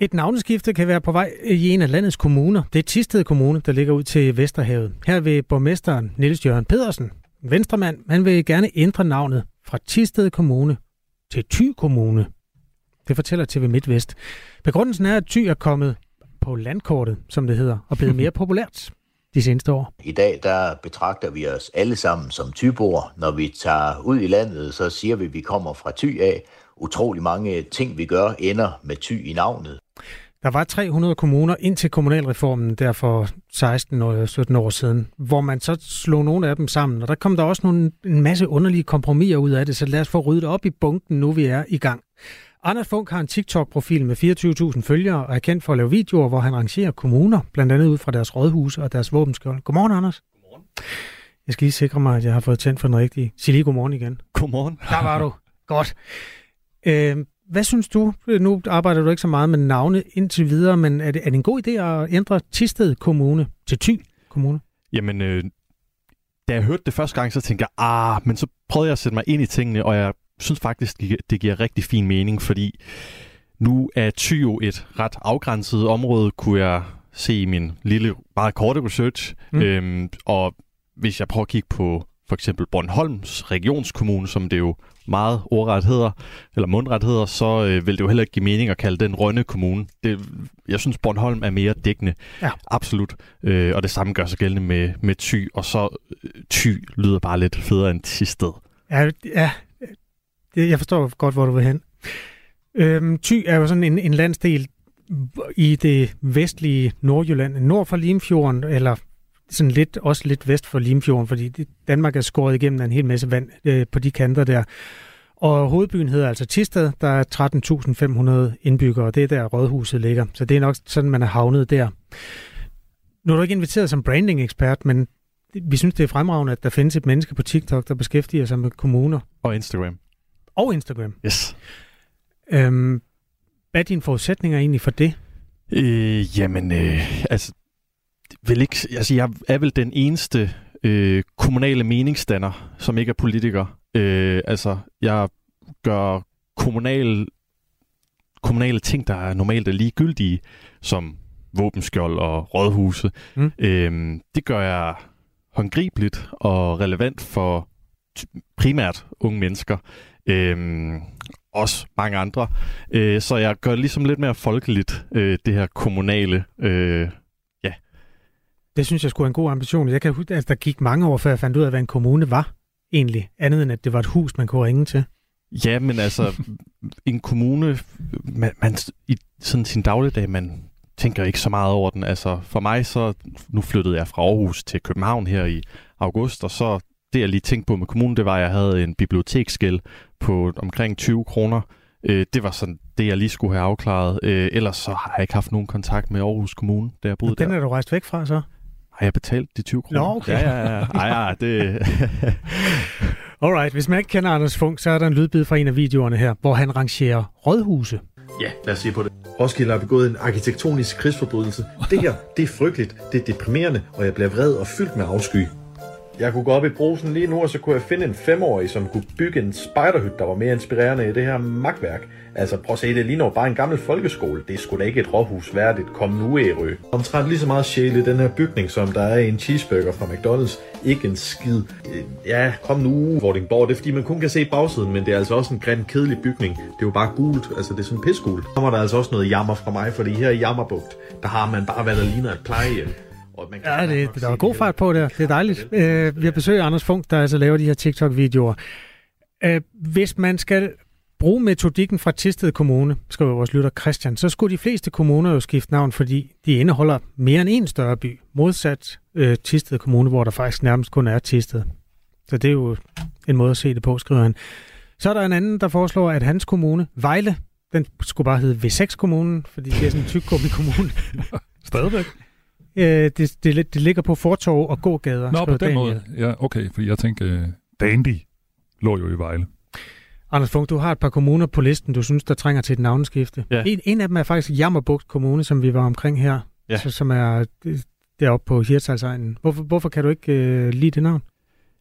Et navneskifte kan være på vej i en af landets kommuner. Det er Tisted Kommune, der ligger ud til Vesterhavet. Her vil borgmesteren Niels Jørgen Pedersen, en venstremand, han vil gerne ændre navnet fra Tisted Kommune til Thy Kommune. Det fortæller TV MidtVest. Begrundelsen er, at Thy er kommet på landkortet, som det hedder, og blevet mere populært de seneste år. I dag der betragter vi os alle sammen som tyboer. Når vi tager ud i landet, så siger vi, at vi kommer fra Thy af. Utrolig mange ting, vi gør, ender med Thy i navnet. Der var 300 kommuner indtil kommunalreformen der for 16 år, 17 år siden, hvor man så slog nogle af dem sammen, og der kom der også nogle, en masse underlige kompromiser ud af det, så lad os få ryddet op i bunken, nu vi er i gang. Anders Funk har en TikTok-profil med 24.000 følgere og er kendt for at lave videoer, hvor han rangerer kommuner, blandt andet ud fra deres rådhuse og deres våbenskjold. Godmorgen, Anders. Godmorgen. Jeg skal lige sikre mig, at jeg har fået tændt for den rigtige. Sig lige godmorgen igen. Godmorgen. Der var du. Godt. Øh, hvad synes du? Nu arbejder du ikke så meget med navne indtil videre, men er det, er det en god idé at ændre Tisted Kommune til Thy Kommune? Jamen, øh, da jeg hørte det første gang, så tænkte jeg, ah, men så prøvede jeg at sætte mig ind i tingene, og jeg synes faktisk, det giver rigtig fin mening, fordi nu er Thy jo et ret afgrænset område, kunne jeg se i min lille, meget korte research. Mm. Øhm, og hvis jeg prøver at kigge på for eksempel Bornholms regionskommune, som det jo meget ordret hedder, eller mundret hedder, så øh, vil det jo heller ikke give mening at kalde den Rønne Kommune. Det, jeg synes, Bornholm er mere dækkende. Ja. Absolut. Øh, og det samme gør sig gældende med, med Thy, og så øh, Thy lyder bare lidt federe end Tisted. Ja, ja jeg forstår godt, hvor du vil hen. Øhm, Thy er jo sådan en, en landsdel i det vestlige Nordjylland, nord for Limfjorden, eller sådan lidt, også lidt vest for Limfjorden, fordi Danmark er skåret igennem af en hel masse vand øh, på de kanter der. Og hovedbyen hedder altså Tisted, der er 13.500 indbyggere, det er der rådhuset ligger. Så det er nok sådan, man er havnet der. Nu er du ikke inviteret som branding-ekspert, men vi synes, det er fremragende, at der findes et menneske på TikTok, der beskæftiger sig med kommuner. Og Instagram. Og Instagram. Yes. Øhm, hvad er dine forudsætninger egentlig for det? Øh, jamen, øh, altså, vel ikke, altså, jeg er vel den eneste øh, kommunale meningsdanner, som ikke er politiker. Øh, altså, jeg gør kommunal, kommunale ting, der er normalt er ligegyldige, som våbenskjold og rådhuse. Mm. Øh, det gør jeg håndgribeligt og relevant for primært unge mennesker. Øh, også mange andre. Øh, så jeg gør ligesom lidt mere folkeligt, øh, det her kommunale øh, det synes jeg skulle en god ambition. Jeg kan huske, at der gik mange år, før jeg fandt ud af, hvad en kommune var egentlig. Andet end, at det var et hus, man kunne ringe til. Ja, men altså, en kommune, man, man, i sådan sin dagligdag, man tænker ikke så meget over den. Altså, for mig så, nu flyttede jeg fra Aarhus til København her i august, og så det, jeg lige tænkte på med kommunen, det var, at jeg havde en biblioteksgæld på omkring 20 kroner. Øh, det var sådan det, jeg lige skulle have afklaret. Øh, ellers så har jeg ikke haft nogen kontakt med Aarhus Kommune, da jeg boede den der. Den er du rejst væk fra, så? Har jeg betalt de 20 kroner? Nå, okay. Ja, ja, ja. Ej, ja, det... Alright, hvis man ikke kender Anders Funk, så er der en lydbid fra en af videoerne her, hvor han rangerer rådhuse. Ja, lad os se på det. Roskilde har begået en arkitektonisk krigsforbrydelse. Det her, det er frygteligt, det er deprimerende, og jeg bliver vred og fyldt med afsky. Jeg kunne gå op i brosen lige nu, og så kunne jeg finde en femårig, som kunne bygge en spejderhytte, der var mere inspirerende i det her magtværk. Altså prøv at se, det ligner bare en gammel folkeskole. Det er sgu da ikke et råhus værdigt. Kom nu, Ærø. Omtrent lige så meget sjæl i den her bygning, som der er i en cheeseburger fra McDonald's. Ikke en skid. Øh, ja, kom nu, Vordingborg. Det er fordi, man kun kan se bagsiden, men det er altså også en græn, kedelig bygning. Det er jo bare gult. Altså, det er sådan pisgult. Så kommer der altså også noget jammer fra mig, fordi her i Jammerbugt, der har man bare, været der ligner et plejehjem. Man ja, det, der var god fart på der. Det er dejligt. Øh, vi har besøgt Anders Funk, der altså laver de her TikTok-videoer. Øh, hvis man skal bruge metodikken fra Tisted Kommune, skriver vores lytter Christian, så skulle de fleste kommuner jo skifte navn, fordi de indeholder mere end en større by, modsat øh, Tisted Kommune, hvor der faktisk nærmest kun er Tisted. Så det er jo en måde at se det på, skriver han. Så er der en anden, der foreslår, at hans kommune, Vejle, den skulle bare hedde V6-kommunen, fordi det er sådan en tyk kommune. Stadigvæk. Øh, det, det, det ligger på fortorv og gågader. Nå, på den Daniel. måde. Ja, okay, fordi jeg tænkte, øh, Dandy lå jo i Vejle. Anders Funk, du har et par kommuner på listen, du synes, der trænger til et navneskifte. Ja. En, en af dem er faktisk Jammerbugt Kommune, som vi var omkring her, Ja. så, som er øh, deroppe på Hirtalsegnen. Hvorfor, hvorfor kan du ikke øh, lide det navn?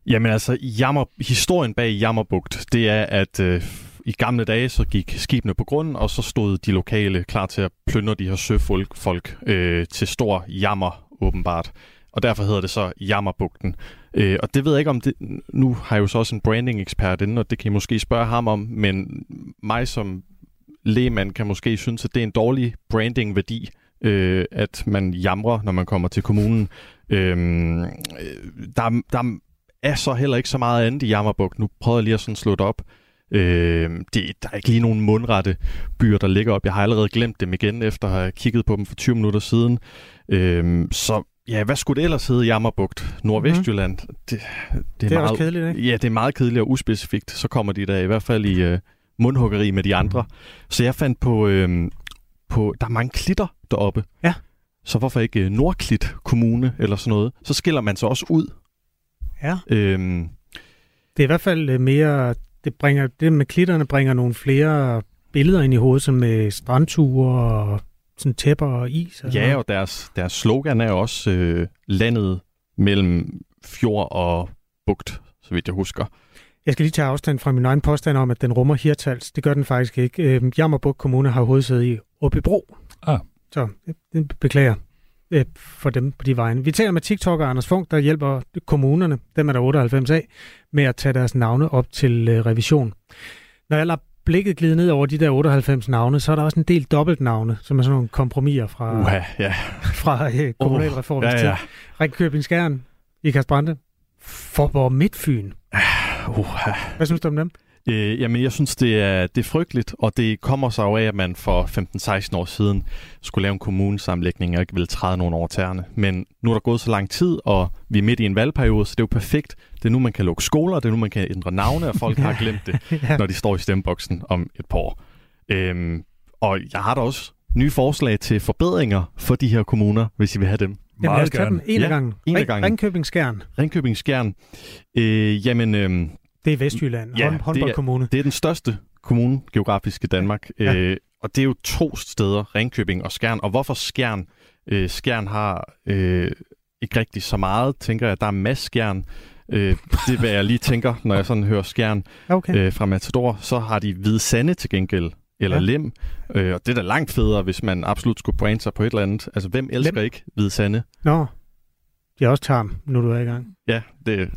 Jamen altså, jammer, historien bag Jammerbugt, det er, at øh, i gamle dage, så gik skibene på grund, og så stod de lokale klar til at plyndre de her søfolk folk, øh, til stor jammer, åbenbart. Og derfor hedder det så Jammerbugten. Øh, og det ved jeg ikke om det... Nu har jeg jo så også en branding-ekspert inde, og det kan I måske spørge ham om, men mig som lægemand kan måske synes, at det er en dårlig branding-værdi, øh, at man jamrer, når man kommer til kommunen. Øhm, øh, der, der er så heller ikke så meget andet i Jammerbugt. Nu prøver jeg lige at sådan slå det op. Øh, det, der er ikke lige nogen mundrette byer, der ligger op. Jeg har allerede glemt dem igen, efter at have kigget på dem for 20 minutter siden. Øh, så ja, hvad skulle det ellers hedde Jammerbugt? Nordvestjylland? Mm. Det, Det er også kedeligt, ikke? Ja, det er meget kedeligt og uspecifikt. Så kommer de der i hvert fald i øh, mundhuggeri med de andre. Så jeg fandt på, øh, på, der er mange klitter deroppe. Ja. Så hvorfor ikke øh, Nordklit Kommune eller sådan noget? Så skiller man sig også ud. Ja. Øhm, Det er i hvert fald øh, mere... Det, bringer, det med klitterne bringer nogle flere billeder ind i hovedet, som med strandture og sådan tæpper og is. Og ja, noget. og deres, deres slogan er også øh, landet mellem fjord og bugt, så vidt jeg husker. Jeg skal lige tage afstand fra min egen påstand om, at den rummer Hirtals. Det gør den faktisk ikke. Øh, Jammerbugt Kommune har hovedsæde i Åbybro. Ah. Så øh, det beklager øh, for dem på de vegne. Vi taler med TikToker Anders Funk, der hjælper kommunerne, dem er der 98 af, med at tage deres navne op til øh, revision. Når jeg lader blikket glide ned over de der 98 navne, så er der også en del dobbeltnavne, som er sådan nogle kompromiser fra, Uha, ja. fra øh, kommunalreformens Uh, ja, ja. tid. Ringkøbing Skjern, Ikast Brande, Forborg Midtfyn. Uha. Hvad synes du om dem? Øh, jamen, jeg synes, det er, det er frygteligt, og det kommer sig jo af, at man for 15-16 år siden skulle lave en kommunesammenlægning og ikke ville træde nogen over tæerne. Men nu er der gået så lang tid, og vi er midt i en valgperiode, så det er jo perfekt. Det er nu, man kan lukke skoler, det er nu, man kan ændre navne, og folk har glemt det, Ja. når de står i stemmeboksen om et par år. Øhm, og jeg har da også nye forslag til forbedringer for de her kommuner, hvis I vil have dem. Jamen lad os tage dem en af Ja, gangen. Ring-. Ringkøbing Skjern, Ringkøbing Skjern. Øh, jamen, øh, det er Vestjylland, ja, hånd, håndboldkommune. Det er, det er den største kommune geografisk i Danmark. Ja. Øh, og det er jo to steder, Ringkøbing og Skjern. Og hvorfor Skjern? Øh, Skjern har øh, ikke rigtig så meget, tænker jeg. Der er masser Skjern. Øh, det er, hvad jeg lige tænker, når jeg sådan hører Skjern Okay. øh, fra Matador. Så har de Hvide Sande til gengæld, eller Ja. Lem. Øh, og det er da langt federe, hvis man absolut skulle brande sig på et eller andet. Altså, hvem elsker Lem. ikke Hvide Sande? Nå, er også tarm, nu du er i gang. Ja, det...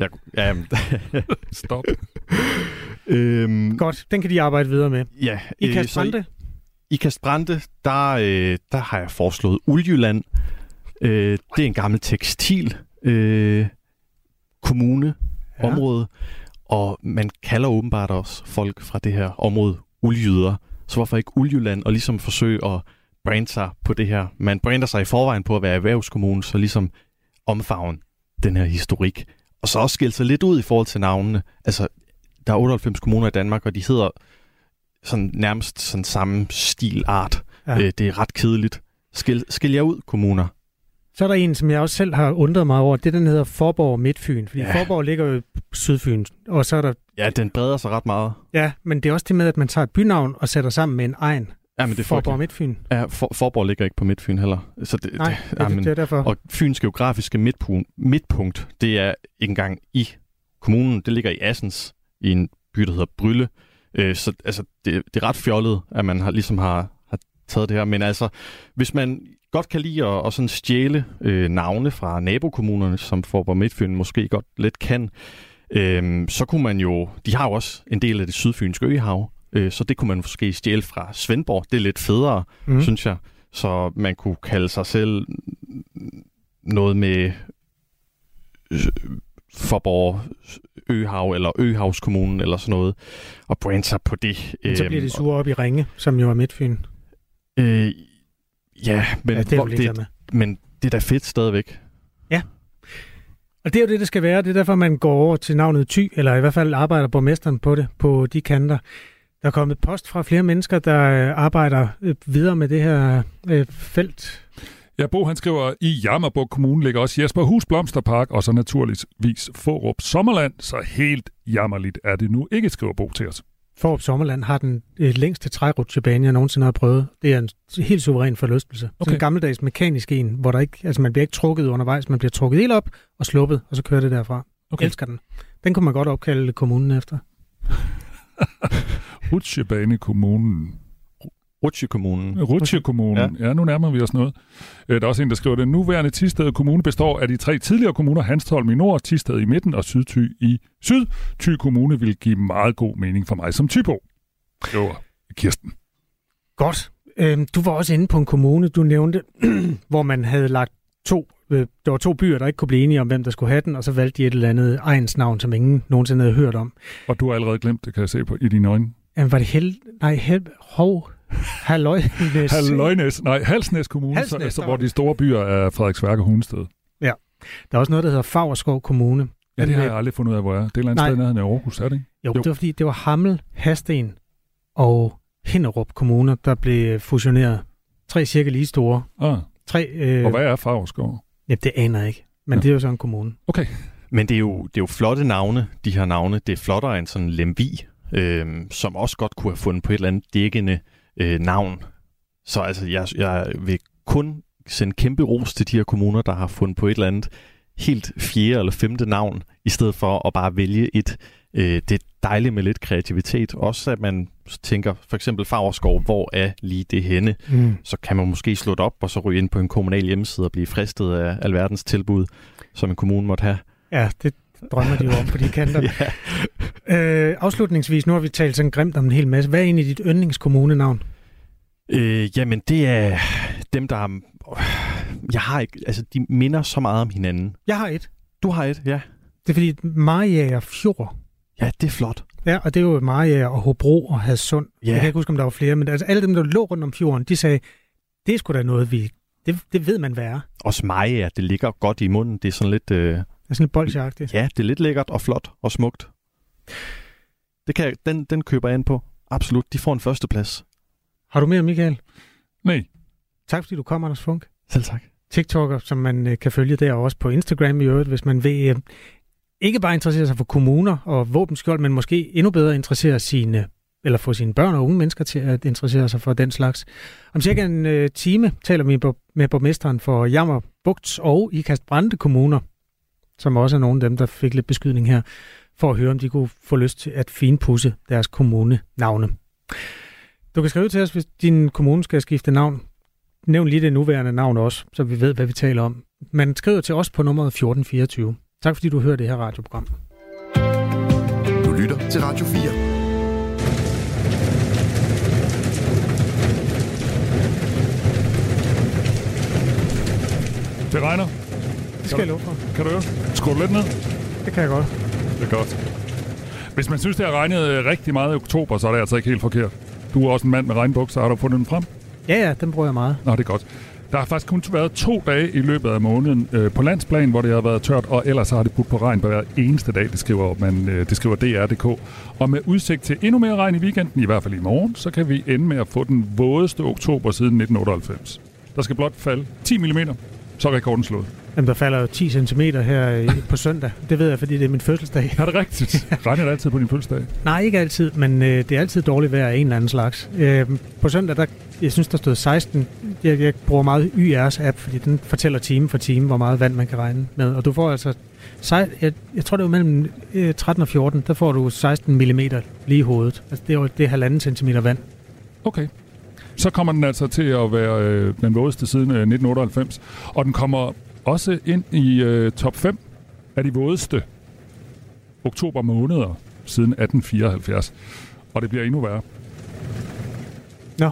Jeg, ja, Stop. øhm, Godt, den kan de arbejde videre med. Ja, I kan så i, i Kastbrande, der, øh, der har jeg foreslået Uljylland. Øh, det er en gammel tekstil øh, kommune, Ja. område, og man kalder åbenbart også folk fra det her område uljyder. Så hvorfor ikke Uljylland og ligesom forsøge at brande sig på det her? Man brander sig i forvejen på at være erhvervskommune, så ligesom omfavn den her historik. Og så også skille sig lidt ud i forhold til navnene. Altså, der er 98 kommuner i Danmark, og de hedder sådan nærmest sådan samme stilart. Ja. Øh, det er ret kedeligt. Skil, skil jer ud, kommuner. Så er der en, som jeg også selv har undret mig over. Det er den hedder Forborg Midtfyn. Fordi. Ja. Forborg ligger jo i Sydfyn. Og så er der... Ja, den breder sig ret meget. Ja, men det er også det med, at man tager et bynavn og sætter sammen med en egen. Ja, men det er Forborg. Midtfyn. Ja, for, Forborg ligger ikke på Midtfyn heller. Så det, Nej, det, det- det er derfor. Og Fyns geografiske midtpunkt, midtpunkt, det er ikke engang i kommunen. Det ligger i Assens, i en by, der hedder Brylle. Øh, så altså, det, det er ret fjollet, at man har, ligesom har, har taget det her. Men altså, hvis man godt kan lide at, at sådan stjæle øh, navne fra nabokommunerne, som Forborg Midtfyn måske godt lidt kan, øh, så kunne man jo... De har jo også en del af det sydfynske øhav, øh, så det kunne man måske stjæle fra Svendborg. Det er lidt federe, mm. synes jeg. Så man kunne kalde sig selv noget med øh, Forborg Øhav eller Øhavskommunen eller sådan noget, og brande sig på det. Men så bliver de sure op i Ringe, som jo er Midtfyn. Øh, ja, men, Ja, det er hvor- med. men det er da fedt stadigvæk. Og det er jo det, det skal være. Det er derfor, man går over til navnet Ty, eller i hvert fald arbejder borgmesteren på det, på de kanter. Der er kommet post fra flere mennesker, der øh, arbejder øh, videre med det her øh, felt. Ja, Bo han skriver, i Jammerburg Kommune ligger også Jesper Hus Blomsterpark, og så naturligvis Forup Sommerland, så helt jammerligt er det nu ikke, skriver Bo til os. Forup Sommerland har den øh, længste trærutsjebane, jeg nogensinde har prøvet. Det er en helt suveræn forlystelse. Okay. Sådan en gammeldags mekanisk en, hvor der ikke, altså man bliver ikke trukket undervejs, man bliver trukket helt op og sluppet, og så kører det derfra. Okay. Elsker den. Den kunne man godt opkalde kommunen efter. Rutsjebane kommunen. Rutsje kommunen. Rutsje kommunen. Ja. ja, nu nærmer vi os noget. Øh, Der er også en, der skriver, at den nuværende Tisted Kommune består af de tre tidligere kommuner, Hanstholm i nord, Tisted i midten og Sydty i syd. Thy Kommune vil give meget god mening for mig som typo. Var Kirsten. Godt. Øhm, du var også inde på en kommune, du nævnte, hvor man havde lagt to, øh, der var to byer, der ikke kunne blive enige om, hvem der skulle have den, og så valgte de et eller andet egensnavn, som ingen nogensinde havde hørt om. Og du har allerede glemt det, kan jeg se på i dine øjne. Jamen, var det hel... Nej, hel... Hov. Halløjnæs. Halløjnæs. Nej, Halsnæs Kommune, Halsnæs, så, hvor de store byer er Frederiksværk og Hundested. Ja. Der er også noget, der hedder Fagerskov Kommune. Ja, det har øh, jeg aldrig fundet ud af, hvor er. Det er et eller andet sted nede i Aarhus, er det ikke? Jo, jo, det var fordi, det var Hammel, Hasten og Hinderup kommuner, der blev fusioneret. Tre cirka lige store. Ah. Tre, øh, Og hvad er Fagerskov? Ja, det aner jeg ikke. Men Ja. det er jo så en kommune. Okay. Men det er, jo, det er jo flotte navne, de her navne. Det er flottere end sådan Lemvi, øh, som også godt kunne have fundet på et eller andet dækkende øh, navn. Så altså, jeg, jeg vil kun sende kæmpe ros til de her kommuner, der har fundet på et eller andet helt fjerde eller femte navn, i stedet for at bare vælge et. Øh, det er dejligt med lidt kreativitet. Også at man tænker, for eksempel Fagerskov, hvor er lige det henne? Mm. Så kan man måske slå det op, og så ryge ind på en kommunal hjemmeside og blive fristet af alverdens tilbud, som en kommune måtte have. Ja, det drømmer de jo om på de kanter. ja. øh, afslutningsvis, nu har vi talt sådan grimt om en hel masse. Hvad er egentlig dit yndlingskommunenavn? Øh, jamen, det er dem, der... er- Jeg har ikke... Altså, de minder så meget om hinanden. Jeg har et. Du har et, ja. Det er fordi Mariager Fjord. Ja, det er flot. Ja, og det er jo Mariager og Hobro og Hadsund. Ja. Jeg kan ikke huske, om der var flere, men altså alle dem, der lå rundt om fjorden, de sagde, det er sgu da noget, vi... Det, det ved man, hvad er. Også ja, det ligger godt i munden. Det er sådan lidt... Øh... Det er sådan lidt bolsjeagtigt. Ja, det er lidt lækkert og flot og smukt. Det kan jeg, den, den køber jeg ind på. Absolut. De får en førsteplads. Har du mere, Michael? Nej. Tak fordi du kom, Anders Funk. Selv tak. TikToker, som man øh, kan følge der og også på Instagram i øvrigt, hvis man vil øh, ikke bare interessere sig for kommuner og våbenskjold, men måske endnu bedre interessere sine eller få sine børn og unge mennesker til at interessere sig for den slags. Om cirka en øh, time taler vi med borgmesteren for Jammer Bugts og Ikast Brande kommuner, som også er nogle af dem, der fik lidt beskydning her, for at høre, om de kunne få lyst til at finpudse deres kommunenavne. Du kan skrive til os, hvis din kommune skal skifte navn. Nævn lige det nuværende navn også, så vi ved, hvad vi taler om. Man skriver til os på nummeret 1424. Tak fordi du hører det her radioprogram. Du lytter til Radio 4. Det regner. Skal jeg love for. Kan du høre? Skru lidt ned. Det kan jeg godt. Det er godt. Hvis man synes, det har regnet øh, rigtig meget i oktober, så er det altså ikke helt forkert. Du er også en mand med regnbukser. Har du fundet den frem? Ja, ja, den bruger jeg meget. Nå, det er godt. Der har faktisk kun været to dage i løbet af måneden øh, på landsplan, hvor det har været tørt, og ellers har det budt på regn på hver eneste dag, det skriver, man, øh, det skriver DR.dk. Og med udsigt til endnu mere regn i weekenden, i hvert fald i morgen, så kan vi ende med at få den vådeste oktober siden 1998. Der skal blot falde 10 mm, så er rekorden slået. Jamen, der falder jo 10 cm her på søndag. Det ved jeg, fordi det er min fødselsdag. Er det rigtigt? Regner det altid på din fødselsdag? Nej, ikke altid, men øh, det er altid dårligt vejr af en eller anden slags. Øh, på søndag, der, jeg synes, der stod 16. Jeg, jeg bruger meget YR's app, fordi den fortæller time for time, hvor meget vand man kan regne med. Og du får altså, sej- jeg, jeg tror det var mellem øh, 13 og 14, der får du 16 mm lige i hovedet. Altså det er jo det er halvanden centimeter vand. Okay. Så kommer den altså til at være øh, den vådeste siden øh, 1998. Og den kommer også ind i øh, top 5 af de vådeste oktober måneder siden 1874. Og det bliver endnu værre. Nå.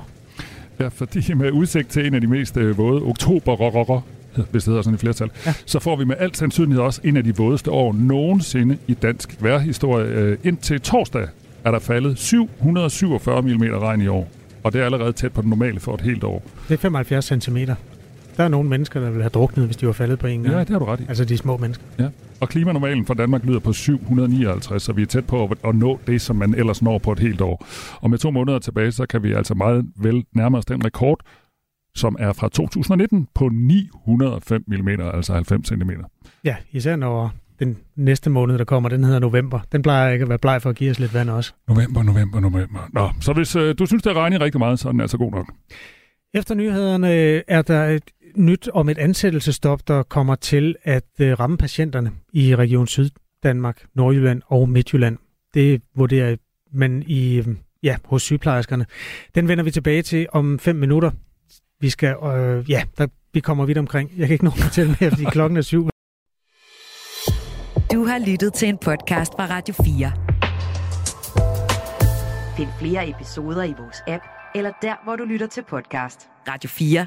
Ja, fordi med udsigt til en af de mest øh, våde oktober hvis det hedder sådan i flertal, ja. så får vi med al sandsynlighed også en af de vådeste år nogensinde i dansk vejrhistorie. Øh, indtil torsdag er der faldet 747 mm regn i år. Og det er allerede tæt på det normale for et helt år. Det er 75 centimeter. Der er nogle mennesker, der vil have druknet, hvis de var faldet på en gang. Ja, det har du ret i. Altså de små mennesker. Ja. Og klimanormalen for Danmark lyder på 759, så vi er tæt på at, at nå det, som man ellers når på et helt år. Og med to måneder tilbage, så kan vi altså meget vel nærme os den rekord, som er fra 2019 på 905 mm, altså 90 cm. Ja, især når den næste måned, der kommer, den hedder november. Den plejer ikke at være bleg for at give os lidt vand også. November, november, november. Nå, så hvis øh, du synes, det regner rigtig meget, så er den altså god nok. Efter nyhederne øh, er der et nyt om et ansættelsestop, der kommer til at øh, ramme patienterne i Region Syddanmark, Nordjylland og Midtjylland. Det vurderer man i, ja, hos sygeplejerskerne. Den vender vi tilbage til om fem minutter. Vi skal, øh, ja, der, vi kommer vidt omkring. Jeg kan ikke nå at fortælle mere, fordi klokken er syv. Du har lyttet til en podcast fra Radio 4. Find flere episoder i vores app, eller der, hvor du lytter til podcast. Radio 4.